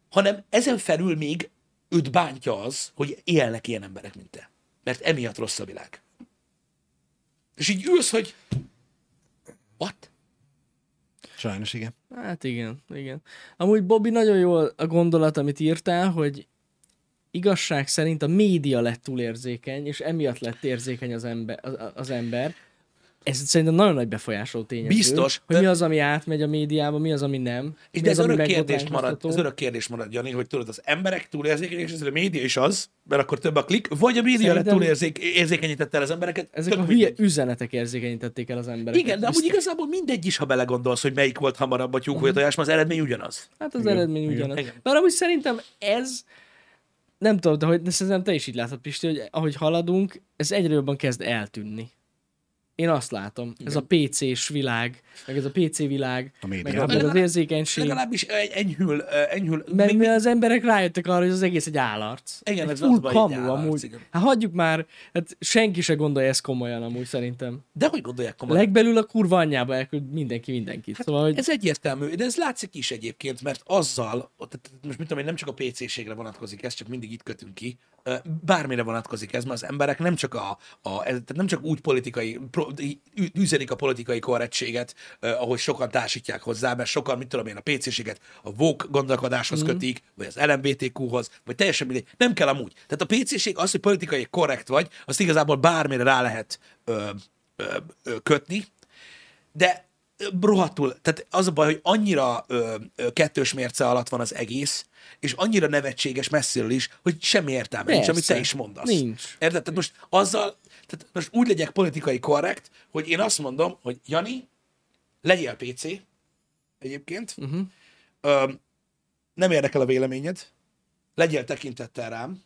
Hanem ezen felül még őt bántja az, hogy élnek ilyen emberek, mint te. Mert emiatt rossz a világ. És így ülsz, hogy what? Sajnos igen. Hát igen, igen. Amúgy Bobby nagyon jó a gondolat, amit írtál, hogy igazság szerint a média lett túlérzékeny, és emiatt lett érzékeny az ember. Az, az ember. Ez szerintem nagyon nagy befolyásoló tényező. Biztos, Hogy mi az, ami átmegy a médiába, mi az, ami nem. És de ez az, örök kérdés marad, ez örök kérdés marad, Jani, hogy tudod, az emberek túlérzékeny, és ezért a média is az, mert akkor több a klik, vagy a média Szerintem- túlérzékenyítette el az embereket. Ezek a hülye üzenetek érzékenyítették el az embereket. Igen, de amúgy igazából mindegy is, ha belegondolsz, hogy melyik volt hamarabb a tyúk vagy a tojás, mert az eredmény ugyanaz. Hát az eredmény ugyanaz. Igen. Bár amúgy szerintem ez, nem tudom, de, hogy, de szerintem te is így látod, Pisti, hogy ahogy haladunk, ez egyre jobban kezd eltűnni. Én azt látom. Ez a PC-s világ, meg ez a PC világ, A meg, média. a, meg az érzékenység. Legalábbis egy- enyhül, enyhül. Mert még- az emberek rájöttek arra, hogy az egész egy állarc. Igen, egy ez az full baj, egy kamu állarc, amúgy. igen. Hát hagyjuk már, hát senki se gondolja ezt komolyan amúgy szerintem. De hogy gondolják komolyan? Legbelül a kurva anyjába elküld mindenki mindenkit. Hát szóval, hogy Ez egyértelmű, de ez látszik is egyébként, mert azzal, tehát most mit tudom én, nem csak a PC-ségre vonatkozik ez, csak mindig itt kötünk ki, bármire vonatkozik ez, mert az emberek nem csak, a, a, tehát nem csak úgy politikai, pro, üzenik a politikai korrektséget, ö, ahogy sokan társítják hozzá, mert sokan, mit tudom én, a PC-séget a woke gondolkodáshoz kötik, vagy az LMBTQ-hoz, vagy teljesen mindegy. Nem kell amúgy. Tehát a PC-ség az, hogy politikai korrekt vagy, azt igazából bármire rá lehet ö, ö, ö, kötni, de rohadtul, tehát az a baj, hogy annyira ö, ö, kettős mérce alatt van az egész, és annyira nevetséges messziről is, hogy semmi értelme nincs, amit te Persze. is mondasz. Nincs. Érted? Tehát most azzal, tehát most úgy legyek politikai korrekt, hogy én azt mondom, hogy Jani, legyél PC, egyébként, uh-huh. ö, nem érdekel a véleményed, legyél tekintettel rám,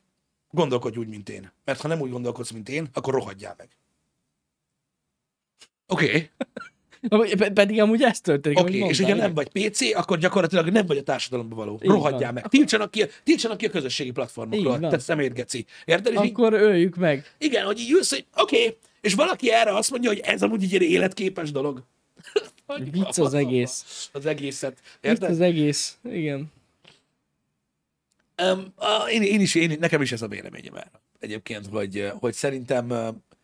gondolkodj úgy, mint én. Mert ha nem úgy gondolkodsz, mint én, akkor rohadjál meg. Oké. Okay. Pedig amúgy ez történik. Oké, okay, és hogyha nem vagy PC, akkor gyakorlatilag nem vagy a társadalomban való. Így Rohadjál van. meg. Tiltsanak ki, tiltsanak ki a közösségi platformokról. Így van. Te szemétgeci. Érted? És így, Akkor öljük meg. igen, hogy így ülsz, hogy oké, okay. és valaki erre azt mondja, hogy ez amúgy így egy életképes dolog. Vicc az egész. Az egészet. Érted? az egész. Igen. Um, én, én, is, én, nekem is ez a véleményem erre. Egyébként, hogy, hogy szerintem,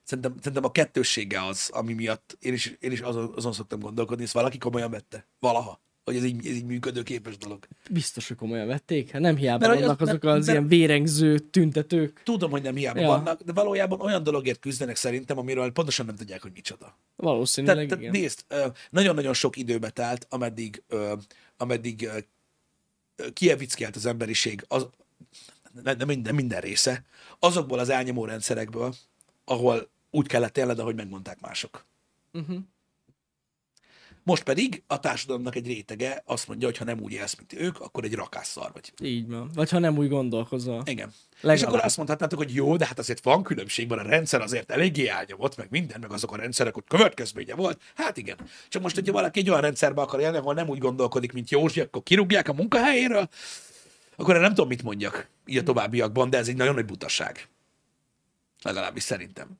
szerintem, szerintem a kettőssége az, ami miatt én is, én is azon, azon szoktam gondolkodni, ezt valaki komolyan vette. Valaha. Hogy ez így, ez így működőképes dolog. Biztos, hogy komolyan vették. Hát nem hiába Mert vannak az- azok az mert- ilyen vérengző tüntetők. Tudom, hogy nem hiába Ja. vannak, de valójában olyan dologért küzdenek szerintem, amiről pontosan nem tudják, hogy micsoda. Valószínűleg Tehát, tehát igen. nézd, nagyon-nagyon sok időbe telt, ameddig, ameddig kievickelt az emberiség, az, nem, nem, minden, minden része, azokból az elnyomó rendszerekből, ahol úgy kellett élned, ahogy megmondták mások. Uh-huh. Most pedig a társadalomnak egy rétege azt mondja, hogy ha nem úgy élsz, mint ők, akkor egy rakásszar vagy. Így van. Vagy ha nem úgy gondolkozol. Igen. Legalább. És akkor azt mondhatnátok, hogy jó, de hát azért van különbség, van a rendszer azért eléggé elnyomott, meg minden, meg azok a rendszerek, hogy következménye volt. Hát igen. Csak most, hogyha valaki egy olyan rendszerbe akar élni, ahol nem úgy gondolkodik, mint Józsi, akkor kirúgják a munkahelyéről, akkor nem tudom, mit mondjak így a továbbiakban, de ez egy nagyon nagy butaság. Legalábbis szerintem.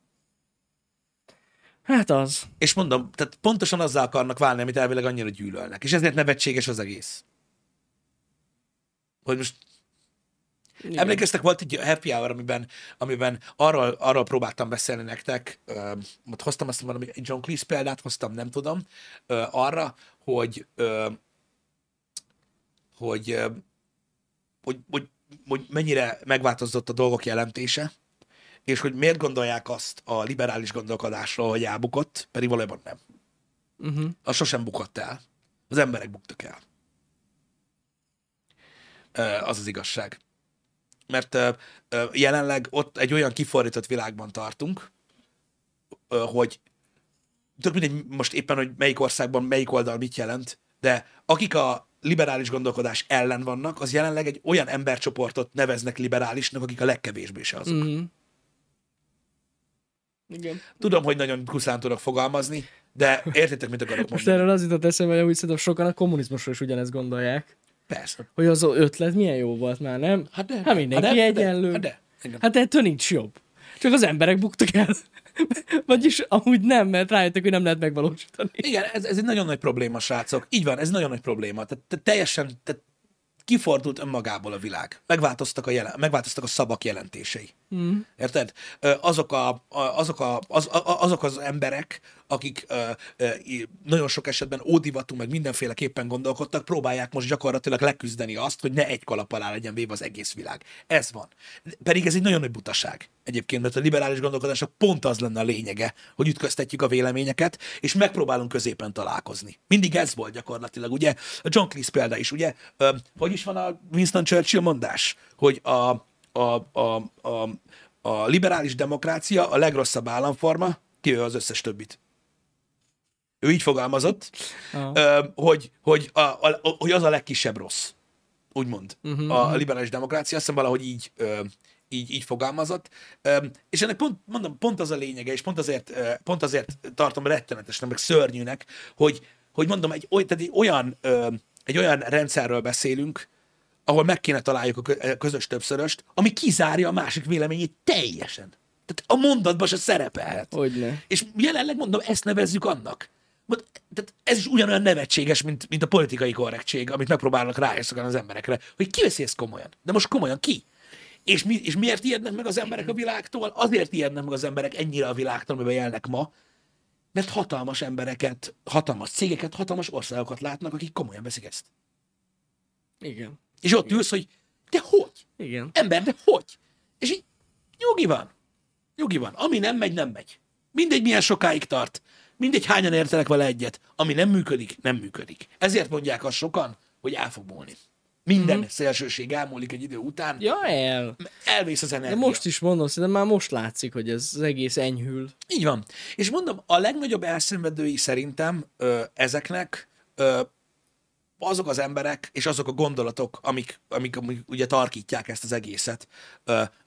Hát az. És mondom, tehát pontosan azzal akarnak válni, amit elvileg annyira gyűlölnek. És ezért nevetséges az egész. Hogy most Igen. Emlékeztek, volt egy happy hour, amiben, amiben arról, arról próbáltam beszélni nektek, ö, ott hoztam azt valami, John Cleese példát hoztam, nem tudom, ö, arra, hogy, ö, hogy, ö, hogy, hogy, hogy mennyire megváltozott a dolgok jelentése, és hogy miért gondolják azt a liberális gondolkodásról, hogy elbukott, pedig valójában nem. Uh-huh. Az sosem bukott el. Az emberek buktak el. Az az igazság. Mert jelenleg ott egy olyan kifordított világban tartunk, hogy tök mindegy most éppen, hogy melyik országban melyik oldal mit jelent, de akik a liberális gondolkodás ellen vannak, az jelenleg egy olyan embercsoportot neveznek liberálisnak, akik a legkevésbé se azok. Uh-huh. Igen. Tudom, hogy nagyon kuszán tudok fogalmazni, de értitek, mit akarok Most mondani. erről az jutott eszembe, hogy amúgy szerintem sokan a kommunizmusról is ugyanezt gondolják. Persze. Hogy az ötlet milyen jó volt már, nem? Hát de. Hát mindenki hát de, egyenlő. Hát de. Igen. Hát ettől nincs jobb. Csak az emberek buktak el. Vagyis amúgy nem, mert rájöttek, hogy nem lehet megvalósítani. Igen, ez, ez egy nagyon nagy probléma, srácok. Így van, ez egy nagyon nagy probléma. Tehát, tehát teljesen tehát kifordult önmagából a világ. Megváltoztak a, jelen, megváltoztak a szavak jelentései. Mm. Érted? Azok, a, azok, a, az, a, azok az emberek, akik nagyon sok esetben ódivatú, meg mindenféleképpen gondolkodtak, próbálják most gyakorlatilag leküzdeni azt, hogy ne egy kalap alá legyen véve az egész világ. Ez van. Pedig ez egy nagyon nagy butaság. Egyébként, mert a liberális gondolkodásnak pont az lenne a lényege, hogy ütköztetjük a véleményeket, és megpróbálunk középen találkozni. Mindig ez volt gyakorlatilag, ugye? A John Cleese példa is, ugye? Hogy is van a Winston Churchill mondás? Hogy a, a, a, a, a liberális demokrácia a legrosszabb államforma, kivéve az összes többit. Ő így fogalmazott, ö, hogy, hogy, a, a, hogy az a legkisebb rossz, úgymond, uh-huh. a liberális demokrácia, azt hiszem valahogy így, így, így fogalmazott. És ennek pont, mondom, pont az a lényege, és pont azért, pont azért tartom rettenetesnek, meg szörnyűnek, hogy, hogy mondom, egy, tehát egy, olyan, egy olyan rendszerről beszélünk, ahol meg kéne találjuk a kö- közös többszöröst, ami kizárja a másik véleményét teljesen. Tehát a mondatban se szerepelhet. Hogyne. És jelenleg mondom, ezt nevezzük annak. Tehát ez is ugyanolyan nevetséges, mint, mint a politikai korrektség, amit megpróbálnak rájeszokani az emberekre, hogy ki veszi ezt komolyan. De most komolyan ki? És, mi, és miért ijednek meg az emberek a világtól? Azért ijednek meg az emberek ennyire a világtól, amiben élnek ma, mert hatalmas embereket, hatalmas cégeket, hatalmas országokat látnak, akik komolyan veszik ezt. Igen. És ott ülsz, hogy de hogy? Igen. Ember, de hogy? És így nyugi van. Nyugi van. Ami nem megy, nem megy. Mindegy, milyen sokáig tart. Mindegy, hányan értenek vele egyet. Ami nem működik, nem működik. Ezért mondják azt sokan, hogy el fog múlni. Minden mm-hmm. szélsőség elmúlik egy idő után. Ja, el. Elvész az De energia. most is mondom, szerintem már most látszik, hogy ez az egész enyhül. Így van. És mondom, a legnagyobb elszenvedői szerintem ö, ezeknek ö, azok az emberek és azok a gondolatok, amik, amik, amik ugye tarkítják ezt az egészet.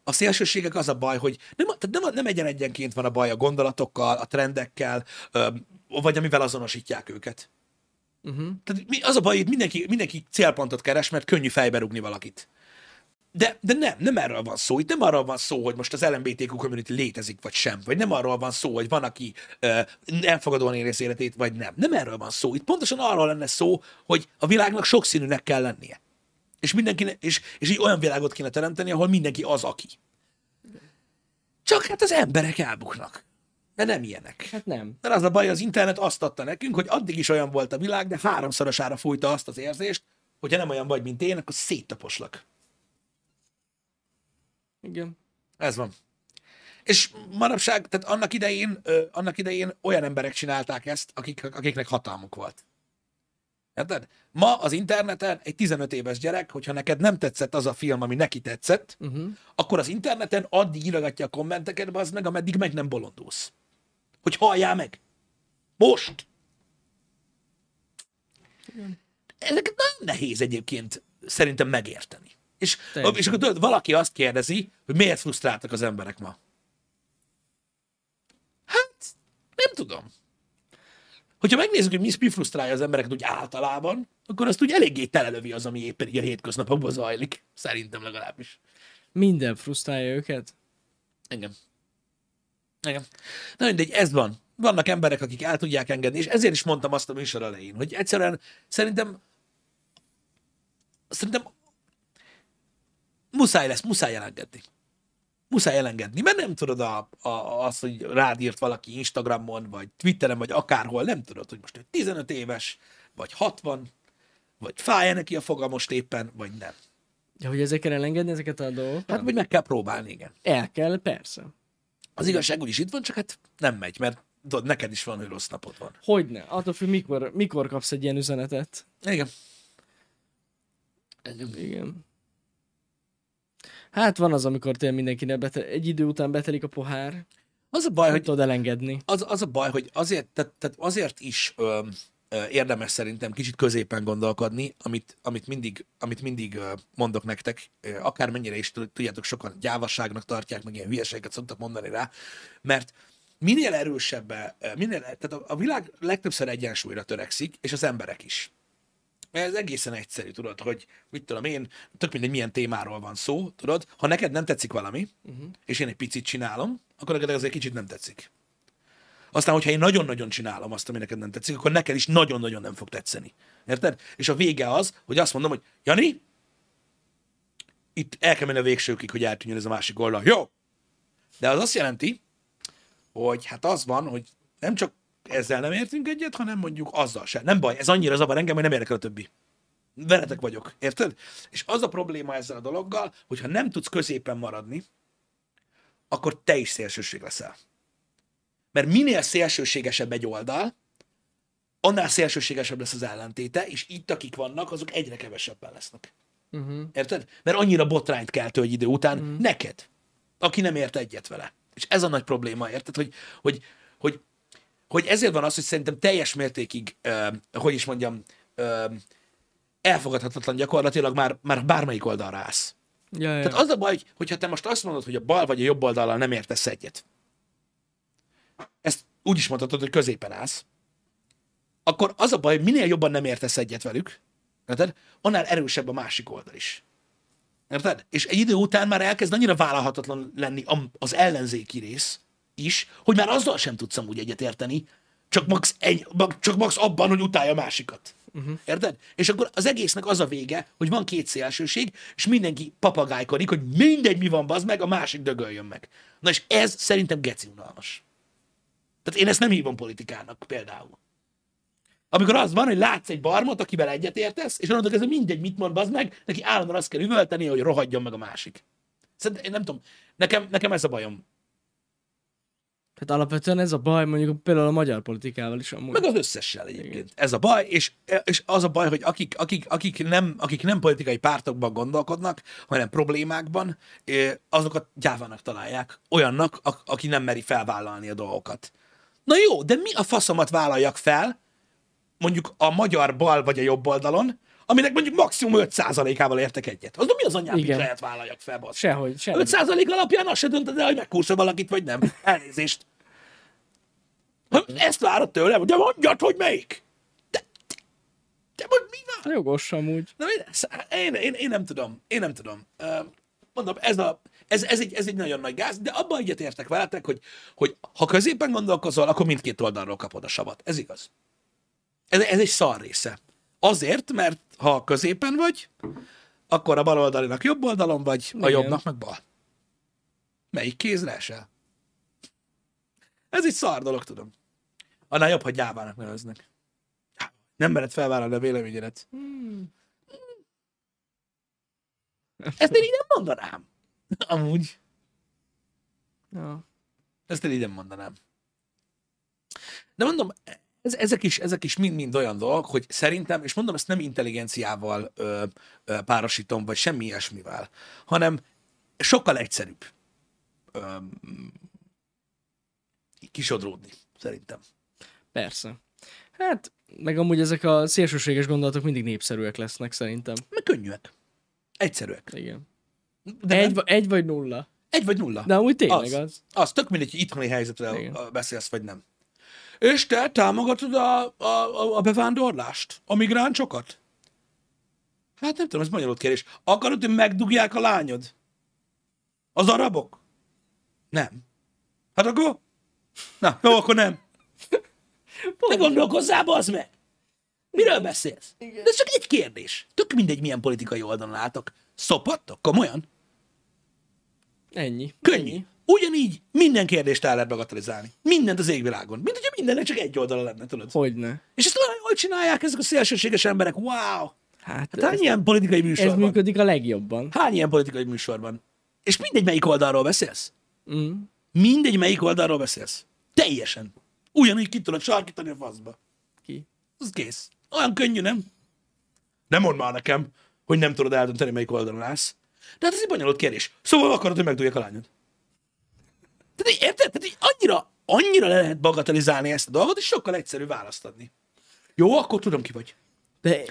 A szélsőségek az a baj, hogy nem, tehát nem, nem egyen egyenként van a baj a gondolatokkal, a trendekkel, vagy amivel azonosítják őket. Uh-huh. Tehát az a baj, hogy mindenki, mindenki célpontot keres, mert könnyű fejbe rúgni valakit. De, de nem, nem erről van szó. Itt nem arról van szó, hogy most az LMBTQ community létezik, vagy sem. Vagy nem arról van szó, hogy van, aki uh, elfogadóan érzi életét, vagy nem. Nem erről van szó. Itt pontosan arról lenne szó, hogy a világnak sokszínűnek kell lennie. És, mindenki, és, és így olyan világot kéne teremteni, ahol mindenki az, aki. Csak hát az emberek elbuknak. De nem ilyenek. Hát nem. Mert az a baj, az internet azt adta nekünk, hogy addig is olyan volt a világ, de háromszorosára fújta azt az érzést, hogyha nem olyan vagy, mint én, akkor széttaposlak. Igen. Ez van. És manapság, tehát annak idején, ö, annak idején olyan emberek csinálták ezt, akik, akiknek hatalmuk volt. Érted? Ma az interneten egy 15 éves gyerek, hogyha neked nem tetszett az a film, ami neki tetszett, Uh-huh. akkor az interneten addig írogatja a kommenteket, az meg, ameddig meg nem bolondulsz. Hogy halljál meg. Most. Ezeket nagyon nehéz egyébként szerintem megérteni. És, Teljesen. és akkor tudod, valaki azt kérdezi, hogy miért frusztráltak az emberek ma. Hát, nem tudom. Hogyha megnézzük, hogy mi, mi frusztrálja az embereket úgy általában, akkor azt úgy eléggé telelövi az, ami éppen így a hétköznapokban zajlik. Szerintem legalábbis. Minden frusztrálja őket. Igen. Igen. Na mindegy, ez van. Vannak emberek, akik el tudják engedni, és ezért is mondtam azt a műsor elején, hogy egyszerűen szerintem szerintem muszáj lesz, muszáj elengedni. Muszáj elengedni, mert nem tudod a, a, azt, hogy rád írt valaki Instagramon, vagy Twitteren, vagy akárhol, nem tudod, hogy most ő 15 éves, vagy 60, vagy fáj neki a foga most éppen, vagy nem. De hogy ezekkel elengedni ezeket a dolgokat? Hát, vagy meg kell próbálni, igen. El kell, persze. Az igazság úgyis itt van, csak hát nem megy, mert tudod, neked is van, hogy rossz napod van. Hogyne. Attól függ, mikor, mikor kapsz egy ilyen üzenetet. Igen. Igen. Hát van az, amikor tényleg mindenkinek bete- egy idő után betelik a pohár, Az a baj, hogy tudod elengedni. az, az a baj, hogy azért, tehát, tehát azért is ö, ö, érdemes szerintem kicsit középen gondolkodni, amit, amit mindig, amit mindig ö, mondok nektek, ö, akármennyire is tud- tudjátok, sokan gyávasságnak tartják, meg ilyen hülyeségeket szoktak mondani rá, mert minél erősebb, minél, tehát a, a világ legtöbbször egyensúlyra törekszik, és az emberek is. Ez egészen egyszerű, tudod, hogy mit tudom én, tök mindegy milyen témáról van szó, tudod, ha neked nem tetszik valami, uh-huh. és én egy picit csinálom, akkor neked egy kicsit nem tetszik. Aztán, hogyha én nagyon-nagyon csinálom azt, ami neked nem tetszik, akkor neked is nagyon-nagyon nem fog tetszeni. Érted? És a vége az, hogy azt mondom, hogy Jani, itt el kell menni a végsőkig, hogy eltűnjön ez a másik oldal. Jó! De az azt jelenti, hogy hát az van, hogy nem csak ezzel nem értünk egyet, hanem mondjuk azzal sem. Nem baj, ez annyira zavar engem, hogy nem érdekel a többi. Veletek vagyok, érted? És az a probléma ezzel a dologgal, hogyha nem tudsz középen maradni, akkor te is szélsőség leszel. Mert minél szélsőségesebb egy oldal, annál szélsőségesebb lesz az ellentéte, és itt akik vannak, azok egyre kevesebben lesznek. Uh-huh. Érted? Mert annyira botrányt keltő egy idő után uh-huh. neked, aki nem ért egyet vele. És ez a nagy probléma, érted? Hogy, hogy, hogy, hogy ezért van az, hogy szerintem teljes mértékig, uh, hogy is mondjam, uh, elfogadhatatlan gyakorlatilag már, már bármelyik oldalra állsz. Ja, ja. Tehát az a baj, hogy, hogyha te most azt mondod, hogy a bal vagy a jobb oldallal nem értesz egyet, ezt úgy is mondhatod, hogy középen állsz, akkor az a baj, hogy minél jobban nem értesz egyet velük, érted? annál erősebb a másik oldal is. Érted? És egy idő után már elkezd annyira vállalhatatlan lenni az ellenzéki rész is, hogy már azzal sem tudsz amúgy egyet érteni, csak max, egy, csak max abban, hogy utálja a másikat. Uh-huh. Érted? És akkor az egésznek az a vége, hogy van két szélsőség, és mindenki papagájkodik, hogy mindegy, mi van, bazd meg, a másik dögöljön meg. Na és ez szerintem geci unalmas. Tehát én ezt nem hívom politikának például. Amikor az van, hogy látsz egy barmot, akivel egyetértesz, és onnantól kezdve mindegy, mit mond, az meg, neki állandóan azt kell üvölteni, hogy rohadjon meg a másik. Szerintem, én nem tudom, nekem, nekem ez a bajom. Tehát alapvetően ez a baj mondjuk például a magyar politikával is amúgy. Meg az összessel egyébként. Ez a baj, és, és az a baj, hogy akik, akik, akik, nem, akik nem politikai pártokban gondolkodnak, hanem problémákban, azokat gyávának találják. Olyannak, a- aki nem meri felvállalni a dolgokat. Na jó, de mi a faszomat vállaljak fel, mondjuk a magyar bal vagy a jobb oldalon, aminek mondjuk maximum 5%-ával értek egyet. Az mi az anyám Igen. lehet vállaljak fel, basz? Sehogy, sehogy. 5% alapján azt se döntöd el, hogy megkúrsz valakit, vagy nem. Elnézést. Ezt várod tőlem, hogy mondjad, hogy melyik. De, de, de most mi van? Jogos amúgy. Na, lesz? én, én, én, nem tudom. Én nem tudom. Mondom, ez, a, ez, ez, egy, ez egy nagyon nagy gáz, de abban egyetértek veletek, hogy, hogy ha középen gondolkozol, akkor mindkét oldalról kapod a savat. Ez igaz. Ez, ez egy szar része. Azért, mert ha középen vagy, akkor a bal oldalinak jobb oldalon vagy, a Igen. jobbnak meg bal. Melyik kézre esel? Ez egy szar dolog, tudom. Annál jobb, hogy gyávának neveznek. Nem mered felvállalni a véleményedet. Ezt én így nem mondanám. Amúgy. Ja. Ezt én így nem mondanám. De mondom, ez, ezek is, ezek is mind-mind olyan dolgok, hogy szerintem, és mondom, ezt nem intelligenciával ö, ö, párosítom, vagy semmi ilyesmivel, hanem sokkal egyszerűbb ö, kisodródni, szerintem. Persze. Hát, meg amúgy ezek a szélsőséges gondolatok mindig népszerűek lesznek szerintem. Meg könnyűek. Egyszerűek. Igen. De Egy, egy, va- egy vagy nulla. egy vagy nulla. De amúgy tényleg az. az. Az, tök mindegy, hogy itthoni helyzetről Igen. beszélsz, vagy nem. És te támogatod a, a, a, bevándorlást? A migránsokat? Hát nem tudom, ez bonyolult kérdés. Akarod, hogy megdugják a lányod? Az arabok? Nem. Hát akkor? Na, jó, akkor nem. Ne gondolkozzál, az meg! Miről beszélsz? De ez csak egy kérdés. Tök mindegy, milyen politikai oldalon álltok. Szopattok? Komolyan? Ennyi. Könnyű. Ennyi. Ugyanígy minden kérdést el lehet bagatelizálni. Mindent az égvilágon. Mint hogyha mindennek csak egy oldala lenne, tudod? Hogyne. És ezt olyan jól csinálják ezek a szélsőséges emberek. Wow! Hát, Hát hány ilyen politikai műsor ez működik a legjobban. Hány ilyen politikai műsor van? És mindegy, melyik oldalról beszélsz. Mm. Mindegy, melyik oldalról beszélsz. Teljesen. Ugyanúgy ki tudod sarkítani a faszba. Ki? Az kész. Olyan könnyű, nem? Nem mondd már nekem, hogy nem tudod eldönteni, melyik oldalon állsz. De hát ez egy bonyolult kérdés. Szóval akarod, hogy megdugják a lányod. Tehát érted? Tehát így annyira, annyira le lehet bagatelizálni ezt a dolgot, és sokkal egyszerű választ adni. Jó, akkor tudom, ki vagy. De,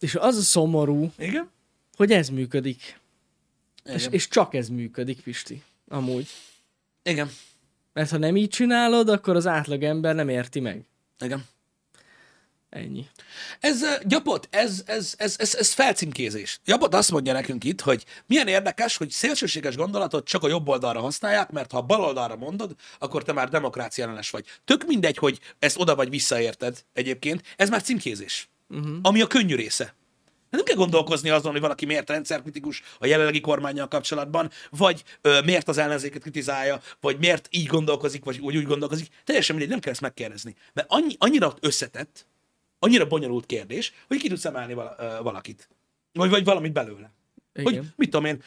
és az a szomorú, Igen? hogy ez működik. És, Igen. és csak ez működik, Pisti. Amúgy. Igen. Mert ha nem így csinálod, akkor az átlag ember nem érti meg. Igen. Ennyi. Ez gyapot, ez, ez, ez, ez, ez felcímkézés. Gyapot azt mondja nekünk itt, hogy milyen érdekes, hogy szélsőséges gondolatot csak a jobb oldalra használják, mert ha a bal oldalra mondod, akkor te már demokrácia ellenes vagy. Tök mindegy, hogy ezt oda vagy visszaérted egyébként, ez már címkézés. Uh-huh. Ami a könnyű része. Nem kell gondolkozni azon, hogy valaki miért rendszerkritikus a jelenlegi kormányjal kapcsolatban, vagy ö, miért az ellenzéket kritizálja, vagy miért így gondolkozik, vagy úgy, úgy gondolkozik. Teljesen mindegy, nem kell ezt megkérdezni. Mert annyi, annyira összetett, annyira bonyolult kérdés, hogy ki tudsz emelni vala, ö, valakit. Vagy, vagy valamit belőle. Igen. Hogy mit tudom én,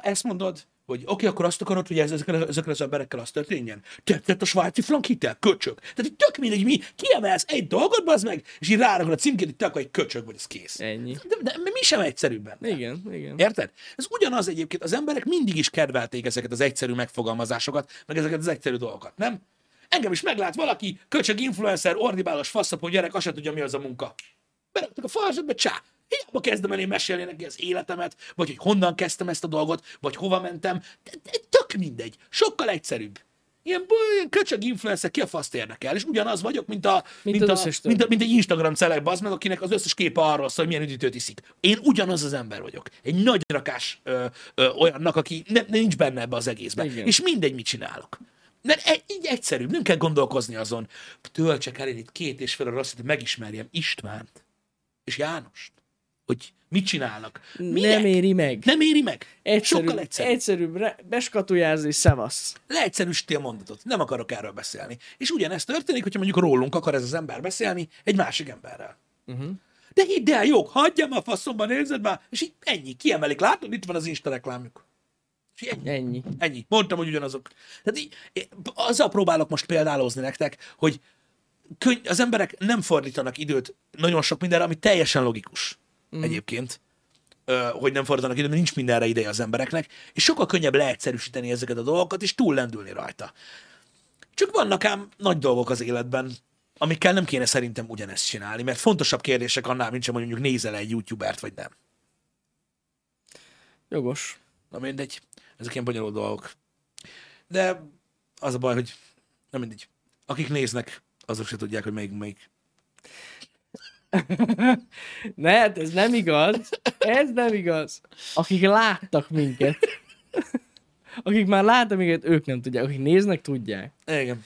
ezt mondod, hogy oké, okay, akkor azt akarod, hogy ez, ezekkel, ezekkel az emberekkel az történjen? Tetszett a svájci frank hitel? Köcsög. Tehát hogy tök mindegy, mi kiemelsz egy dolgot, az meg, és így rárakod a címkét, hogy te akkor egy köcsög vagy, ez kész. Ennyi. De, de, mi sem egyszerűbben. Igen, igen. Érted? Ez ugyanaz egyébként, az emberek mindig is kedvelték ezeket az egyszerű megfogalmazásokat, meg ezeket az egyszerű dolgokat, nem? Engem is meglát valaki, köcsög influencer, ordibálos faszapó gyerek, azt se tudja, mi az a munka. Beraktak a falzsatba, csá! Hiába kezdem el én mesélni neki az életemet, vagy hogy honnan kezdtem ezt a dolgot, vagy hova mentem. De, de tök mindegy. Sokkal egyszerűbb. Ilyen, ilyen köcsög influencer, ki a faszt érdekel, és ugyanaz vagyok, mint, a, mint, az a, mint, a, mint egy Instagram celeb, az meg, akinek az összes képe arról szól, hogy milyen üdítőt iszik. Én ugyanaz az ember vagyok. Egy nagy rakás ö, ö, olyannak, aki ne, nincs benne ebbe az egészben. Igen. És mindegy, mit csinálok. Mert e, így egyszerűbb, nem kell gondolkozni azon. Töltsek el én itt két és fél rossz, hogy megismerjem Istvánt és Jánost. Hogy mit csinálnak. Minek? Nem éri meg. Nem éri meg. Egyszerűbb, Sokkal egyszerűbb. egyszerűbb beskatujázni, szevasz. Leegyszerűsíti a mondatot. Nem akarok erről beszélni. És ugyanezt történik, hogyha mondjuk rólunk akar ez az ember beszélni egy másik emberrel. Uh-huh. De hidd el, jó, hagyjam a faszomba, nézed már, és így ennyi, kiemelik. Látod, itt van az Insta reklámjuk. És ennyi. Ennyi. Ennyi. Mondtam, hogy ugyanazok. Tehát így, azzal próbálok most példálozni nektek, hogy könny- az emberek nem fordítanak időt nagyon sok mindenre, ami teljesen logikus mm. egyébként, hogy nem fordítanak időt, nincs mindenre ideje az embereknek, és sokkal könnyebb leegyszerűsíteni ezeket a dolgokat, és túllendülni rajta. Csak vannak ám nagy dolgok az életben, amikkel nem kéne szerintem ugyanezt csinálni, mert fontosabb kérdések annál, mint sem, hogy mondjuk nézel egy youtubert, vagy nem. Jogos. Na mindegy, ezek ilyen bonyolult dolgok. De az a baj, hogy nem mindegy. Akik néznek, azok se tudják, hogy melyik melyik. Ne, hát ez nem igaz. Ez nem igaz. Akik láttak minket. Akik már láttak minket, ők nem tudják. Akik néznek, tudják. Igen.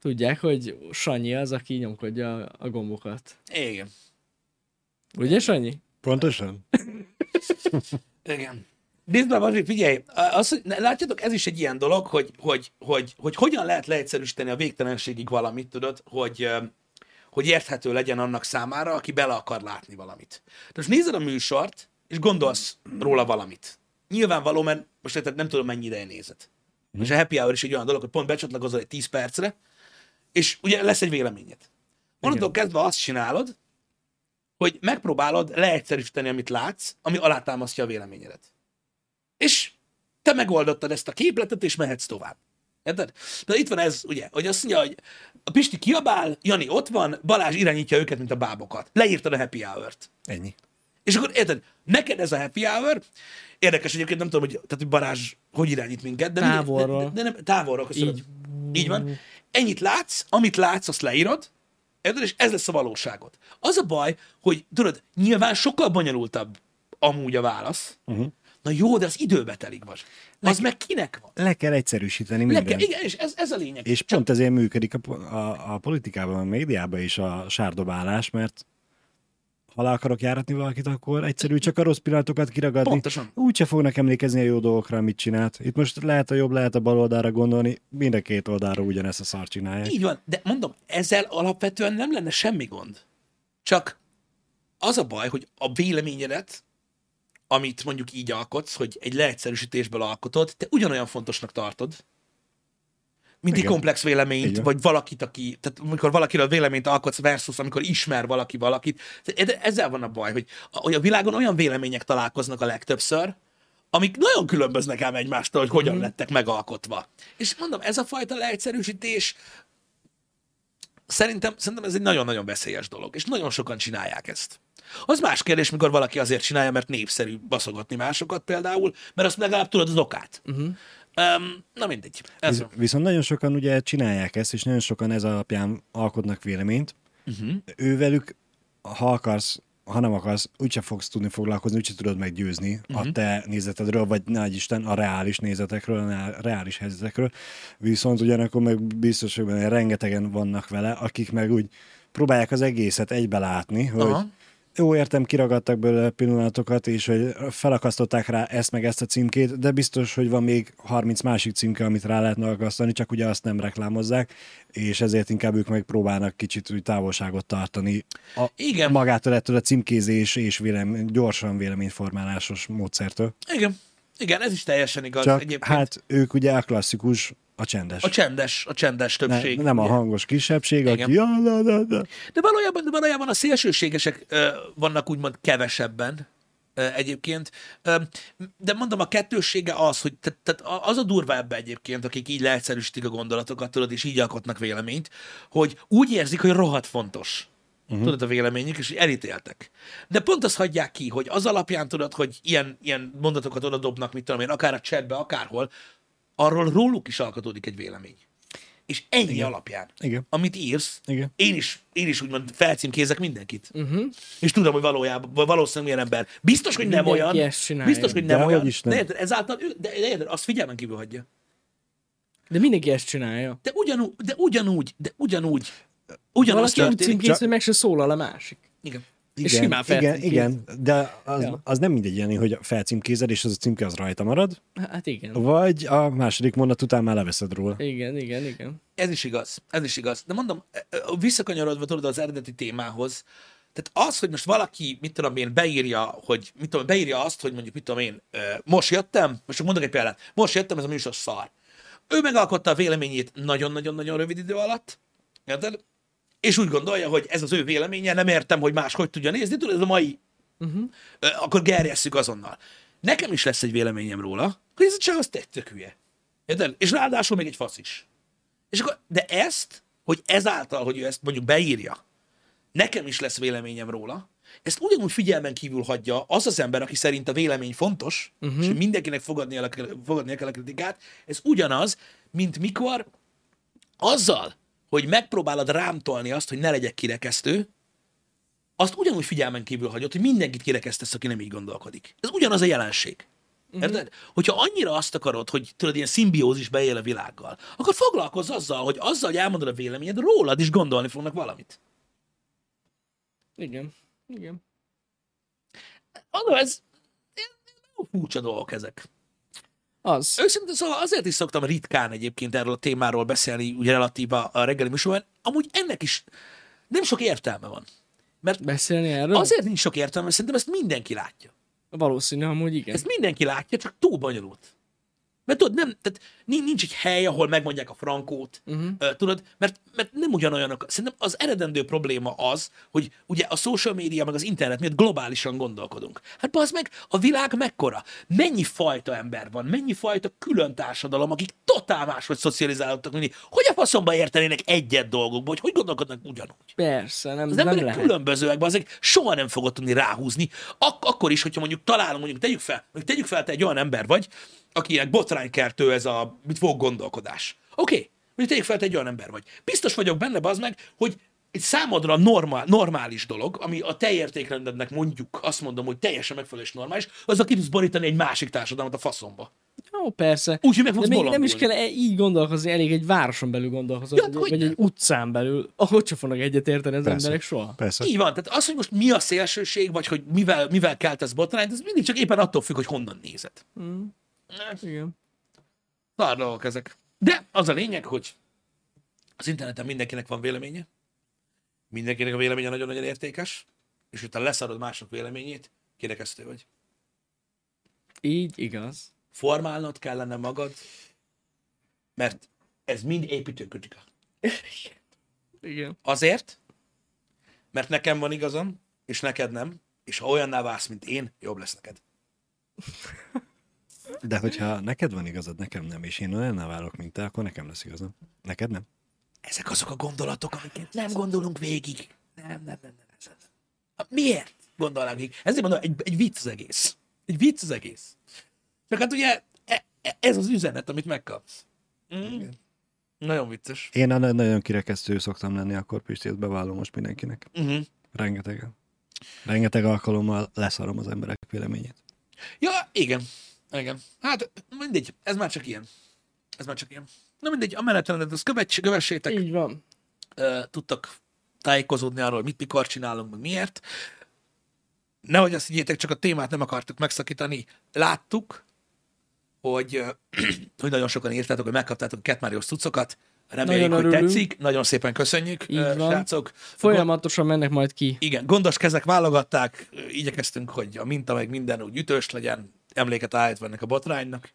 Tudják, hogy Sanyi az, aki nyomkodja a gombokat. Igen. Ugye, Sanyi? Pontosan? Igen. Nézd már, Bazsi, figyelj, az, hogy, látjátok, ez is egy ilyen dolog, hogy, hogy, hogy, hogy hogyan lehet leegyszerűsíteni a végtelenségig valamit, tudod, hogy, hogy érthető legyen annak számára, aki bele akar látni valamit. Tehát most nézed a műsort, és gondolsz róla valamit. Nyilvánvaló, mert most érted, nem tudom, mennyi ideje nézed. És a happy hour is egy olyan dolog, hogy pont becsatlakozol egy 10 percre, és ugye lesz egy véleményed. Onnantól kezdve azt csinálod, hogy megpróbálod leegyszerűsíteni, amit látsz, ami alátámasztja a véleményedet. És te megoldottad ezt a képletet, és mehetsz tovább. Érted? De itt van ez, ugye, hogy azt mondja, hogy a Pisti kiabál, Jani ott van, Balázs irányítja őket, mint a bábokat. Leírtad a happy hour-t. Ennyi. És akkor érted, neked ez a happy hour, érdekes egyébként, nem tudom, hogy, tehát, hogy Balázs hogy irányít minket, de Távolról. De, de, de nem, távolról, köszönöm. Így. Így. Így van. Ennyit látsz, amit látsz, azt leírod, érted, és ez lesz a valóságod. Az a baj, hogy tudod, nyilván sokkal bonyolultabb amúgy a válasz. Uh-huh. Na jó, de az időbe telik vagy. Az meg kinek van? Le kell egyszerűsíteni Le mindent. kell, igen, és ez, ez a lényeg. És pont ezért működik a, a, a politikában, a médiában is a sárdobálás, mert ha le akarok járatni valakit, akkor egyszerű csak a rossz pillanatokat kiragadni. Pontosan. Úgyse fognak emlékezni a jó dolgokra, amit csinált. Itt most lehet a jobb, lehet a bal oldalra gondolni, mind a két oldalra ugyanezt a szar csinálják. Így van, de mondom, ezzel alapvetően nem lenne semmi gond. Csak az a baj, hogy a véleményedet, amit mondjuk így alkotsz, hogy egy leegyszerűsítésből alkotod, te ugyanolyan fontosnak tartod, mint egy Igen. komplex Így véleményt, van. vagy valakit, aki, tehát amikor valakiről véleményt alkotsz versus, amikor ismer valaki valakit. Ezzel van a baj, hogy a, világon olyan vélemények találkoznak a legtöbbször, amik nagyon különböznek ám egymástól, hogy hogyan lettek megalkotva. És mondom, ez a fajta leegyszerűsítés szerintem, szerintem ez egy nagyon-nagyon veszélyes dolog, és nagyon sokan csinálják ezt. Az más kérdés, mikor valaki azért csinálja, mert népszerű baszogatni másokat például, mert azt legalább tudod az okát. Uh-huh. Um, na mindegy. Ez Visz, viszont nagyon sokan ugye csinálják ezt, és nagyon sokan ez alapján alkotnak véleményt, uh-huh. ővelük, ha akarsz, ha nem akarsz, úgyse fogsz tudni foglalkozni, úgyse tudod meggyőzni uh-huh. a te nézetedről, vagy nagy Isten a reális nézetekről, a reális helyzetekről. Viszont ugyanakkor meg biztos, hogy benne rengetegen vannak vele, akik meg úgy próbálják az egészet egybe látni, hogy Aha. Jó, értem, kiragadtak belőle pillanatokat, és hogy felakasztották rá ezt meg ezt a címkét, de biztos, hogy van még 30 másik címke, amit rá lehetne akasztani, csak ugye azt nem reklámozzák, és ezért inkább ők meg próbálnak kicsit úgy távolságot tartani a, Igen. magától ettől a címkézés és vélem, gyorsan véleményformálásos módszertől. Igen. Igen, ez is teljesen igaz. Csak Egyébként hát ők ugye a klasszikus, a csendes. a csendes, a csendes ne, többség. nem a hangos kisebbség, Igen. aki ja, la, la, la. De valójában, de valójában a szélsőségesek ö, vannak úgymond kevesebben ö, egyébként. Ö, de mondom, a kettőssége az, hogy te, tehát az a durva ebbe egyébként, akik így leegyszerűsítik a gondolatokat, tudod, és így alkotnak véleményt, hogy úgy érzik, hogy rohadt fontos. Uh-huh. Tudod a véleményük, és elítéltek. De pont azt hagyják ki, hogy az alapján tudod, hogy ilyen, ilyen mondatokat oda dobnak, mit tudom én, akár a chatbe, akárhol, arról róluk is alkotódik egy vélemény. És ennyi Igen. alapján, Igen. amit írsz, Igen. én is, én is úgymond felcímkézek mindenkit. Uh-huh. És tudom, hogy valójában, valószínűleg milyen ember. Biztos, hogy nem Mindenki olyan. Biztos, hogy nem De olyan. nem. De érted, ezáltal, ő- de, de érted, azt figyelmen kívül hagyja. De mindenki ezt csinálja. De ugyanúgy, de ugyanúgy, de ugyanúgy, ugyanaz Valaki úgy történik. címkész, Csak- hogy meg se szólal a másik. Igen. És Igen, simán igen, igen, de az, Ja. az nem mindegy ilyen, hogy felcímkézed, és az a címke az rajta marad, Hát igen. vagy a második mondat után már leveszed róla. Igen, igen, igen. Ez is igaz, ez is igaz. De mondom, e- e- visszakanyarodva tudod az eredeti témához, tehát az, hogy most valaki, mit tudom én, beírja, hogy mit tudom, beírja azt, hogy mondjuk, mit tudom én, ö, most jöttem, most csak mondok egy példát, most jöttem, ez a műsor szar. Ő megalkotta a véleményét nagyon-nagyon-nagyon rövid idő alatt, érted? És úgy gondolja, hogy ez az ő véleménye, nem értem, hogy más hogy tudja nézni, tudod, ez a mai, uh-huh. akkor gerjesszük azonnal. Nekem is lesz egy véleményem róla, hogy ez a csaj az tök, tök hülye. Érted? És ráadásul még egy fasz is. És akkor, de ezt, hogy ezáltal, hogy ő ezt mondjuk beírja, nekem is lesz véleményem róla, ezt ugyanúgy figyelmen kívül hagyja az az ember, aki szerint a vélemény fontos, uh-huh. és mindenkinek fogadnia, fogadnia kell a kritikát, ez ugyanaz, mint mikor azzal, hogy megpróbálod rámtolni azt, hogy ne legyek kirekesztő, azt ugyanúgy figyelmen kívül hagyod, hogy mindenkit kirekesztesz, aki nem így gondolkodik. Ez ugyanaz a jelenség. Érted? Hogyha annyira azt akarod, hogy tudod, ilyen szimbiózisbe él a világgal, akkor foglalkozz azzal, hogy azzal, hogy elmondod a véleményed, rólad is gondolni fognak valamit. Igen. Igen. Mondom, ez furcsa dolgok ezek. Az. Őszintén szóval azért is szoktam ritkán egyébként erről a témáról beszélni, ugye relatív a, a reggeli műsorban, amúgy ennek is nem sok értelme van. Mert Beszélni erről? azért nincs sok értelme, mert szerintem ezt mindenki látja. Valószínű, amúgy igen. Ezt mindenki látja, csak túl bonyolult. Mert tudod, nem, tehát nin- nincs egy hely, ahol megmondják a frankót, uh-huh. tudod, mert, mert nem ugyanolyanok. Szerintem az eredendő probléma az, hogy ugye a social media meg az internet miatt globálisan gondolkodunk. Hát az meg a világ mekkora? Mennyi fajta ember van, mennyi fajta külön társadalom, akik totál máshogy szocializálódtak, mint mi. Hogy a faszomba értenének egyet dolgokba, hogy hogy gondolkodnak ugyanúgy? Persze, nem, Az nem lehet. különbözőek, azért soha nem fogod tudni ráhúzni. Ak- akkor is, hogyha mondjuk találom, mondjuk tegyük fel, mondjuk tegyük fel, te egy olyan ember vagy, akinek botránykertő ez a mit fog gondolkodás. Oké, okay. mondjuk tegyük fel, te egy olyan ember vagy. Biztos vagyok benne, az meg, hogy egy számodra normál, normális dolog, ami a te értékrendednek mondjuk azt mondom, hogy teljesen megfelelő és normális, az a ki tudsz borítani egy másik társadalmat a faszomba. Jó, persze. Úgyhogy meg fogsz De még nem is kell e- így gondolkozni, elég egy városon belül gondolkozni, Ja, vagy, hogy vagy egy utcán belül, ahogy sem fognak egyet érteni az Persze. emberek soha. Persze. Így van, tehát az, hogy most mi a szélsőség, vagy hogy mivel, mivel keltesz botrányt, ez mindig csak éppen attól függ, hogy honnan nézed. Igen. Szar dolgok ezek. De az a lényeg, hogy az interneten mindenkinek van véleménye, mindenkinek a véleménye nagyon-nagyon értékes, és utána leszarod mások véleményét, kirekesztő vagy. Így igaz. Formálnod kellene magad, mert ez mind építőkritika. Igen. Azért, mert nekem van igazam, és neked nem, és ha olyanná válsz, mint én, jobb lesz neked. De hogyha neked van igazad, nekem nem, és én olyan válok, mint te, akkor nekem lesz igazam. Neked nem? Ezek azok a gondolatok, amiket nem gondolunk végig. Nem, nem, nem, nem. Ez, ez. Miért gondolnánk végig? Ezért mondom, egy, egy vicc az egész. Egy vicc az egész. Csak hát ugye e, e, ez az üzenet, amit megkapsz. Mm. Nagyon vicces. Én a nagyon kirekesztő szoktam lenni, akkor Pisti, ezt bevallom most mindenkinek. Uh-huh. Rengeteg. Rengeteg alkalommal leszarom az emberek véleményét. Ja, igen. Igen. Hát mindegy, ez már csak ilyen. Ez már csak ilyen. Na mindegy, a menetrendet azt kövess, kövessétek. Így van. Tudtak tájékozódni arról, mit mikor csinálunk, meg miért. Nehogy azt higgyétek, csak a témát nem akartuk megszakítani. Láttuk, hogy, hogy nagyon sokan írtátok, hogy megkaptátok a Ketmáriós cuccokat. Reméljük, Nagyon hogy örülünk. tetszik. Nagyon szépen köszönjük, Így van. srácok. Folyamatosan mennek majd ki. Igen, gondos kezek válogatták, igyekeztünk, hogy a minta meg minden úgy ütős legyen, emléket állítva ennek a botránynak.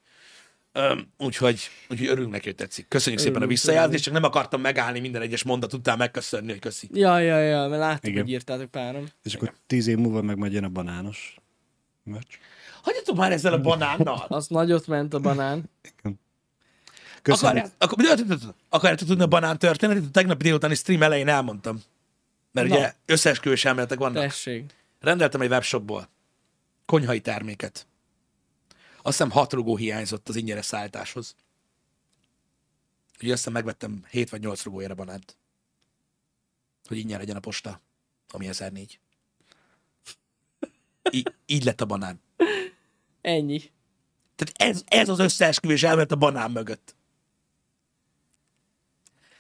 Öm, úgyhogy, úgyhogy örülünk neki, hogy tetszik. Köszönjük szépen a Örülünk, visszajelzést, csak nem akartam megállni minden egyes mondat után megköszönni, hogy köszi. Ja, ja, ja, mert láttuk, Igen. hogy írtátok páran. És akkor tíz év múlva meg majd jön a banános meccs. Hagyjatok már ezzel a banánnal! Az nagyot ment a banán. Köszönjük. Akarját, akkor, akarjátok tudni a banán történetet? A tegnapi délutáni stream elején elmondtam. Mert Na. ugye összeesküvős elméletek vannak. Tessék. Rendeltem egy webshopból konyhai terméket. Azt hiszem hat rugó hiányzott az ingyenes szállításhoz. Ugye azt hiszem megvettem 7 vagy 8 rugójára banánt. Hogy ingyen legyen a posta, ami 1004. Í- így lett a banán. Ennyi. Tehát ez, ez az összeesküvés elmélet a banán mögött.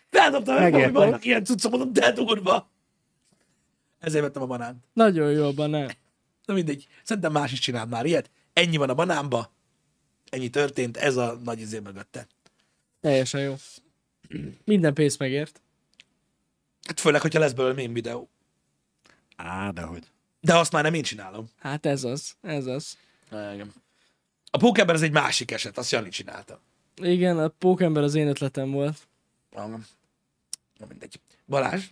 Feldobtam, hogy Megértem. vannak ilyen cuccok, mondom, de durva. Ezért vettem a banánt. Nagyon jó a banán. Na mindegy, szerintem más is csinál már ilyet. Ennyi van a banánba, ennyi történt, ez a nagy izé mögötte. Teljesen jó. Minden pénzt megért. Hát főleg, hogyha lesz belőle mém videó. Á, de hogy. De azt már nem én csinálom. Hát ez az. Ez az. Igen. A Pókember ez egy másik eset, azt Jani csinálta. Igen, a pókember az én ötletem volt. Igen. Na mindegy. Balázs,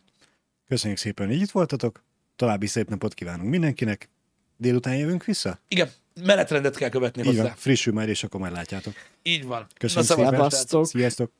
Köszönjük szépen, hogy itt voltatok. További szép napot kívánunk mindenkinek. Délután jövünk vissza? igen, menetrendet kell követni Így hozzá. van, frissül majd, és akkor majd látjátok. Így van. Köszönjük Na, szépen. Sziasztok!